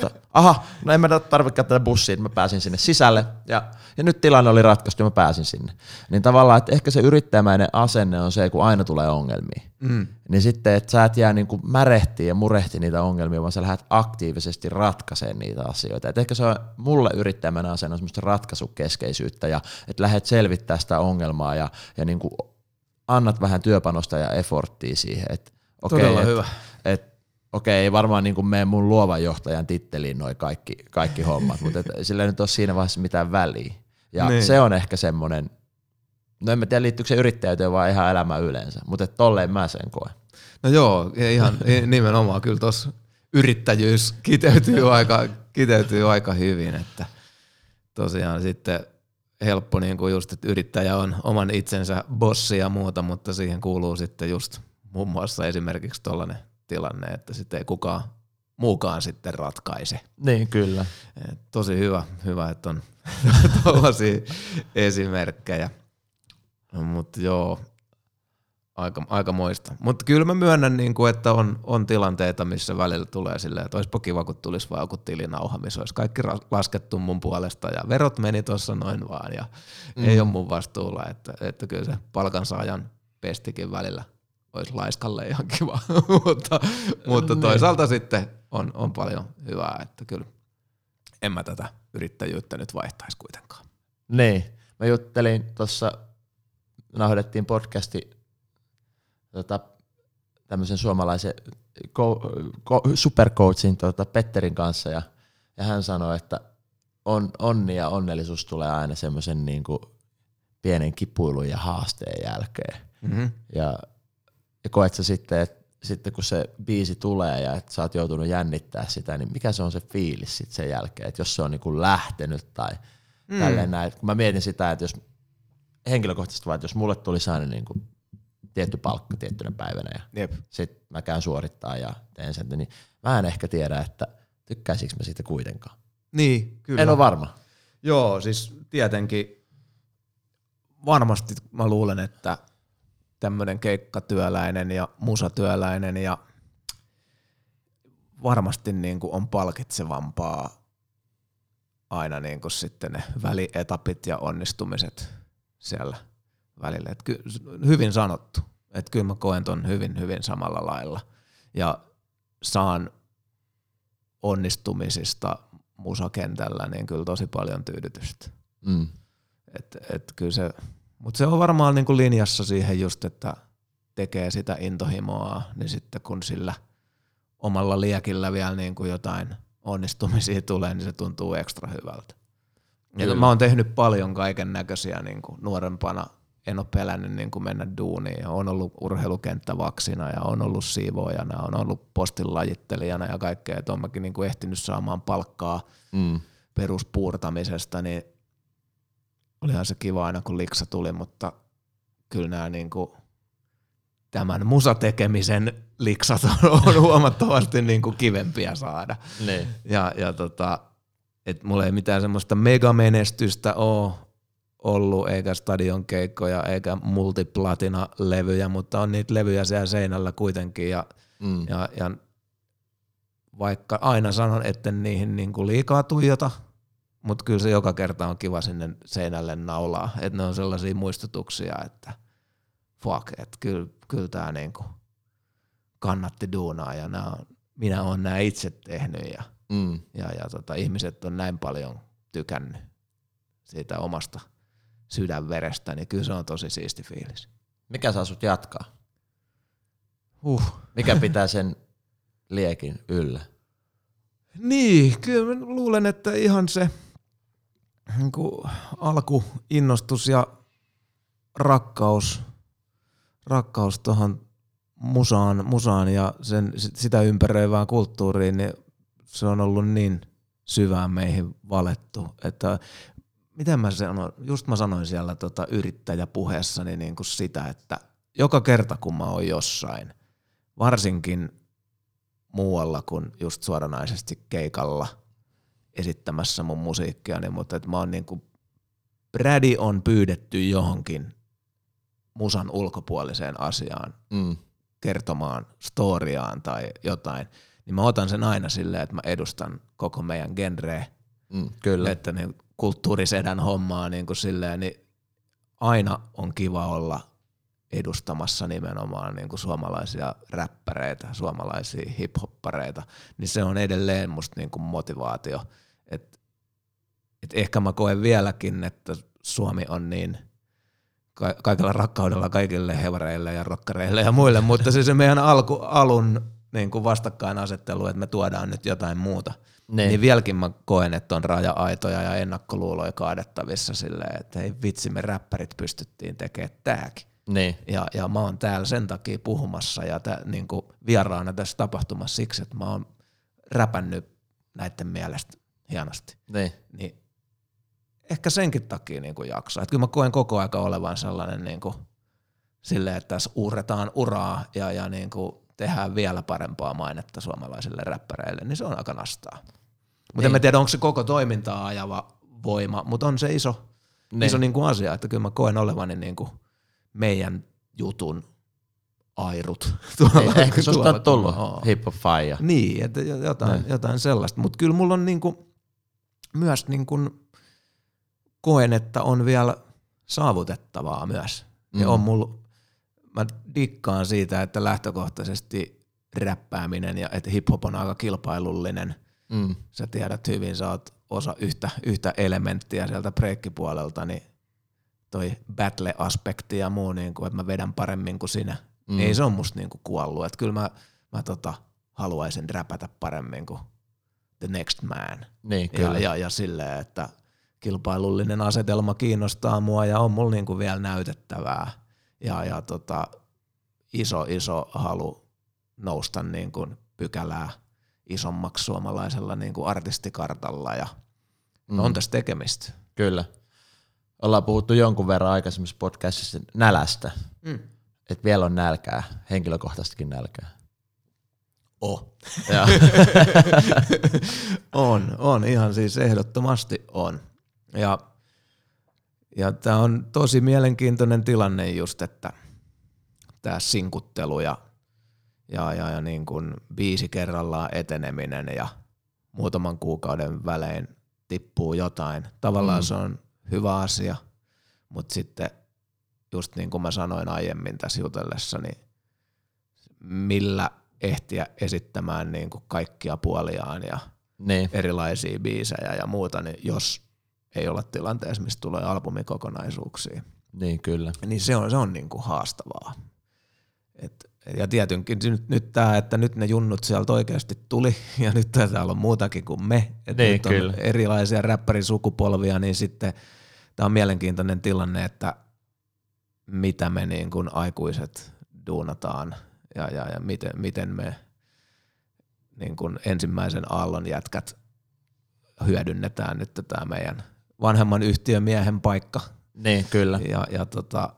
Sitten, aha, no en mä tarvitse tätä bussia, että mä pääsin sinne sisälle. Ja, ja nyt tilanne oli ratkaistu ja mä pääsin sinne. Niin tavallaan, että ehkä se yrittäjämäinen asenne on se, kun aina tulee ongelmia. Mm. Niin sitten, että sä et jää niin kuin märehtiä ja murehti niitä ongelmia, vaan sä lähdet aktiivisesti ratkaisemaan niitä asioita. Et ehkä se on mulle yrittäjämäinen asenne on semmoista ratkaisukeskeisyyttä ja että lähdet selvittää sitä ongelmaa ja, ja niin kuin annat vähän työpanosta ja efforttia siihen. Et, okei, Todella et, hyvä. Et, okei, ei varmaan niin kuin mene mun luovan johtajan titteliin noin kaikki, kaikki hommat, mutta et, sillä ei nyt ole siinä vaiheessa mitään väliä. Ja Niin. se on ehkä semmoinen, no en mä tiedä liittyykö se yrittäjyyteen vaan ihan elämä yleensä, mutta et tolleen mä sen koen. No joo, ihan nimenomaan kyllä tuossa yrittäjyys kiteytyy aika, kiteytyy aika hyvin, että tosiaan sitten helppo niin kuin just, että yrittäjä on oman itsensä bossi ja muuta, mutta siihen kuuluu sitten just muun muassa esimerkiksi tollainen tilanne, että sitten ei kukaan muukaan sitten ratkaise. Niin, kyllä. Et tosi hyvä, hyvä, että on tuollaisia esimerkkejä. Mutta joo, aika, aika moista. Mutta kyllä mä myönnän, niin kuin, että on, on tilanteita, missä välillä tulee silleen, että olisipa kiva, kun tulisi vaan joku tilinauha, missä olisi kaikki laskettu mun puolesta ja verot meni tuossa noin vaan ja mm. ei ole mun vastuulla, että, että kyllä se palkansaajan pestikin välillä olisi laiskalle ihan kiva, mutta, mutta Niin. toisaalta sitten on, on paljon hyvää, että kyllä en mä tätä yrittäjyyttä nyt vaihtaisi kuitenkaan. Niin. Mä juttelin tuossa, nauhoitettiin podcasti tota, tämmöisen suomalaisen ko- ko- supercoachin tota, Petterin kanssa ja, ja hän sanoi, että on, onni ja onnellisuus tulee aina semmoisen niin kuin pienen kipuilun ja haasteen jälkeen. Mm-hmm. Ja, ja koet sä sitten, että sitten kun se biisi tulee ja että sä oot joutunut jännittää sitä, niin mikä se on se fiilis sitten sen jälkeen, että jos se on niinku lähtenyt tai mm. tälleen näin. Kun mä mietin sitä, että jos henkilökohtaisesti vaan, että jos mulle tulisi aina niinku tietty palkka tiettynä päivänä ja Jep. sitten mä käyn suorittaa ja teen sen, niin mä en ehkä tiedä, että tykkäisikö mä siitä kuitenkaan. Niin, kyllä. En ole varma. Joo, siis tietenkin varmasti mä luulen, että tämmöinen keikkatyöläinen ja musatyöläinen ja varmasti niin kuin on palkitsevampaa aina niin kuin sitten ne välietapit ja onnistumiset siellä välillä. Et ky- hyvin sanottu. Että kyllä mä koen ton hyvin, hyvin samalla lailla. Ja saan onnistumisista musakentällä niin kyllä tosi paljon tyydytystä. Mm. Et, et kyllä se, mutta se on varmaan niinku linjassa siihen just, että tekee sitä intohimoa, niin sitten kun sillä omalla liekillä vielä niinku jotain onnistumisia tulee, niin se tuntuu ekstra hyvältä. Ja mä oon tehnyt paljon kaiken näköisiä niinku nuorempana. En ole pelännyt niinku mennä duuniin. On ollut urheilukenttävaksina ja on ollut siivoojana, on ollut postin lajittelijana ja kaikkea. Että mäkin niinku ehtinyt saamaan palkkaa Mm. peruspuurtamisesta, niin olihan se kiva aina kun liksa tuli, mutta kyllä nämä niinku, tämän musatekemisen liksat on, huomattavasti niinku kivempiä saada. Niin. Ja, ja tota, et mulla ei mitään semmoista megamenestystä ole ollut, eikä stadionkeikkoja, eikä multiplatina-levyjä, mutta on niitä levyjä siellä seinällä kuitenkin. Ja, Mm. ja, ja vaikka aina sanon, että niihin niinku liikaa tuijota, mutta kyllä se joka kerta on kiva sinne seinälle naulaa. Että ne on sellaisia muistutuksia, että fuck, että kyllä, kyllä tämä niinku kannatti duunaa ja nää on, minä olen nämä itse tehnyt ja, Mm. ja, ja tota, ihmiset on näin paljon tykännyt siitä omasta sydänverestä, niin kyllä se on tosi siisti fiilis. Mikä saa sut jatkaa? Huh. Mikä pitää sen liekin yllä? Niin, kyllä mä luulen, että ihan se niin kuin alkuinnostus ja rakkaus, rakkaus tuohon musaan, musaan ja sen, sit- sitä ympäröivään kulttuuriin, niin se on ollut niin syvään meihin valettu, että miten mä sanon, just mä sanoin siellä tota yrittäjäpuheessani niin kuin sitä, että joka kerta kun mä oon jossain, varsinkin muualla kuin just suoranaisesti keikalla esittämässä mun musiikkiani, mutta että mä oon niinku, Brady on pyydetty johonkin musan ulkopuoliseen asiaan Mm. kertomaan storiaan tai jotain, niin mä otan sen aina silleen, että mä edustan koko meidän genreä, Mm. Kyllä. että niin kulttuurisedän hommaa niin kuin silleen, niin aina on kiva olla edustamassa nimenomaan niin kuin suomalaisia räppäreitä, suomalaisia hiphoppareita, niin se on edelleen musta niin kuin motivaatio. Et, et ehkä mä koen vieläkin, että Suomi on niin ka- kaikella rakkaudella kaikille hevareille ja rokkareille ja muille, mutta siis se meidän alku, alun niin kuin vastakkainasettelu, että me tuodaan nyt jotain muuta, Niin. niin. niin vieläkin mä koen, että on raja-aitoja ja ennakkoluuloja kaadettavissa silleen, että ei vitsi, me räppärit pystyttiin tekemään tääkin. Niin. Ja, ja mä oon täällä sen takia puhumassa ja tä, niin kuin vieraana tässä tapahtumassa siksi, että mä oon räpännyt näiden mielestä hienosti. Niin. Niin ehkä senkin takia niin kuin jaksaa. Et kyllä mä koen koko aika olevan sellainen niin kuin, silleen, että tässä uurretaan uraa ja, ja niin kuin tehdään vielä parempaa mainetta suomalaisille räppäreille, niin se on aika nastaa. Mutta Niin. en mä tiedä, onko se koko toimintaa ajava voima, mutta on se iso, Niin. niin. iso niin kuin asia, että kyllä mä koen olevani niin kuin meidän jutun airut. Tuolla, Niin, Ehkä susta tuolla, on tullut hip. Niin, että jo- jotain, Näin. jotain sellaista. Mutta kyllä mulla on niinku, myös niinku, koen, että on vielä saavutettavaa myös. Mm. Ja on mulla, mä dikkaan siitä, että lähtökohtaisesti räppääminen ja että hip-hop on aika kilpailullinen. Mm. Sä tiedät hyvin, sä oot osa yhtä, yhtä elementtiä sieltä breikkipuolelta, niin toi battle-aspekti ja muu, niin kuin, että mä vedän paremmin kuin sinä. Mm. Ei se on musta niinku kuollut. Että kyllä mä, mä tota, haluaisin räpätä paremmin kuin the next man. Niin, Ja, kyllä. ja, ja silleen, että kilpailullinen asetelma kiinnostaa mua ja on mulla niinku vielä näytettävää. Ja, ja tota, iso, iso halu nousta niinku pykälää isommaksi suomalaisella niinku artistikartalla ja Mm. mm. on tässä tekemistä. Kyllä. Ollaan puhuttu jonkun verran aikaisemmissa podcastissa nälästä. Mm. Että vielä on nälkää, henkilökohtaistakin nälkää. Oh. Ja, on, on, ihan siis ehdottomasti on. Ja, ja tämä on tosi mielenkiintoinen tilanne just, että tämä sinkuttelu ja, ja, ja, ja niin kuin biisi kerrallaan eteneminen ja muutaman kuukauden välein tippuu jotain. Tavallaan mm. se on hyvä asia, mutta sitten just niin kuin mä sanoin aiemmin tässä jutellessa, niin millä ehtiä esittämään niin kuin kaikkia puoliaan ja niin, erilaisia biisejä ja muuta, niin jos ei olla tilanteessa, missä tulee albumikokonaisuuksia, niin kyllä. niin se on, se on niin kuin haastavaa. Et, ja tietenkin nyt, nyt tämä, että nyt ne junnut sieltä oikeasti tuli, ja nyt täällä on muutakin kuin me, että Niin, nyt on kyllä. erilaisia räppärisukupolvia, niin sitten tämä on mielenkiintoinen tilanne, että mitä me niin kuin aikuiset duunataan ja, ja, ja miten, miten me niin kuin ensimmäisen aallon jätkät hyödynnetään nyt tämä meidän vanhemman yhtiömiehen paikka. Niin, kyllä. Ja, ja tota,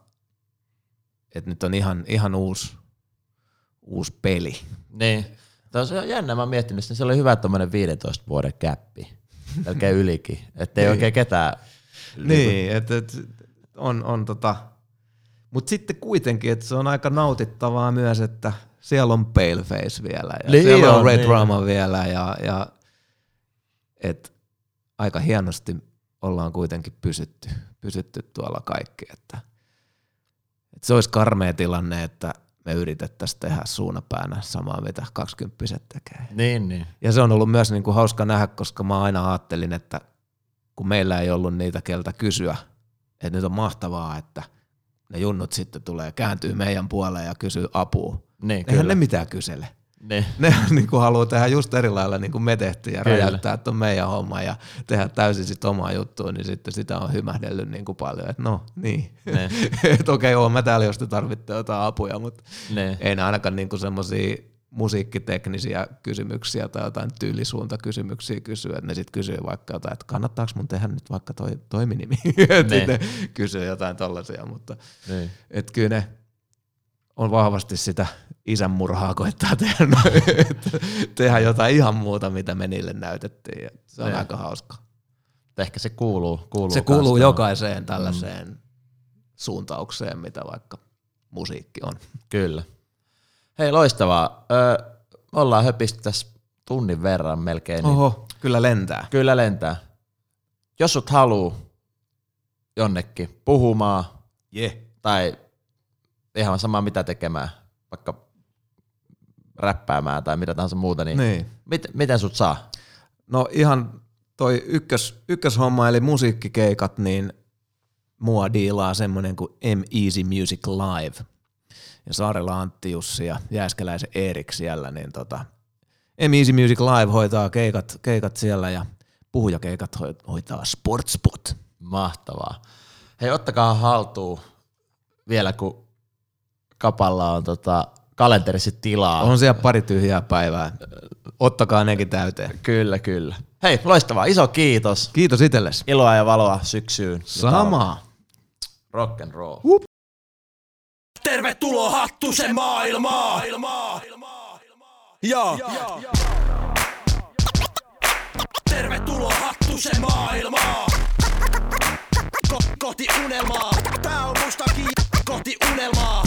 et nyt on ihan, ihan uusi, uusi peli. Niin. Tämä on jännä, mä oon miettinyt, että se oli hyvä tommonen 15 vuoden käppi. Melkein ylikin. Että ei Niin. oikein ketään. Niin, että et, on, on tota, mutta sitten kuitenkin, että se on aika nautittavaa myös, että siellä on Paleface vielä ja Niin siellä on on, Red niin. Drama vielä ja, ja et aika hienosti ollaan kuitenkin pysytty, pysytty tuolla kaikki, että, että se olisi karmea tilanne, että me yritettäisiin tehdä suunapäänä samaa, mitä kaksikymppiset tekee. Niin, niin. Ja se on ollut myös niin kuin hauska nähdä, koska mä aina ajattelin, että kun meillä ei ollut niitä keltä kysyä, että nyt on mahtavaa, että ne junnut sitten tulee, kääntyy meidän puoleen ja kysyy apua. Niin, Eihän kyllä. ne mitään kysele. Niin. Ne niin kuin haluaa tehdä just eri lailla niin kuin me tehtiin ja Kyllä. räjäyttää, että on meidän homma ja tehdä täysin sit omaa juttua, niin sitten sitä on hymähdellyt niin kuin paljon, että no niin. Niin. että okei, okay, mä täällä, jos te tarvitte jotain apuja, mutta Niin. ei ne ainakaan niinku semmoisia musiikkiteknisiä kysymyksiä tai jotain tyylisuuntakysymyksiä kysyä, että ne sitten kysyy vaikka jotain, että kannattaako mun tehdä nyt vaikka toi toiminimi, että Niin. ne kysyy jotain tollasia, mutta Niin. et kyllä ne on vahvasti sitä isänmurhaa koittaa tehdä, no, että tehdä jotain ihan muuta, mitä me niille näytettiin. Ja se on Niin. aika hauska. Ehkä se kuuluu. kuuluu Se kuuluu tuohon. jokaiseen tällaiseen mm. suuntaukseen, mitä vaikka musiikki on. Kyllä. Hei, loistavaa. Öö, me ollaan höpisty tässä tunnin verran melkein. Niin Oho, kyllä lentää. Kyllä lentää. Jos sut haluu jonnekin puhumaan Yeah. tai ihan sama mitä tekemään, vaikka räppäämään tai mitä tahansa muuta, niin, Niin. Mit, miten sut saa? No ihan toi ykkös, ykköshomma eli musiikkikeikat, niin mua diilaa semmonen kuin M Easy Music Live. Ja Saarella Antti Jussi ja Jääskeläisen Erik siellä, niin tota, Easy Music Live hoitaa keikat, keikat siellä ja puhujakeikat hoi- hoitaa Sportspot. Mahtavaa. Hei, ottakaa haltuun vielä, kun kapalla on tota kalenterissa tilaa. On siellä pari tyhjää päivää. Ottakaa nekin täyteen. Kyllä, kyllä. Hei, loistavaa. Iso kiitos. Kiitos itsellesi. Iloa ja valoa syksyyn. Sama. Rock and roll. Tervetuloa Hattusen maailmaan. Ja. Tervetuloa Hattusen maailmaan. Ko- koti unelmaa. Tää on mustakin kohti unelmaa.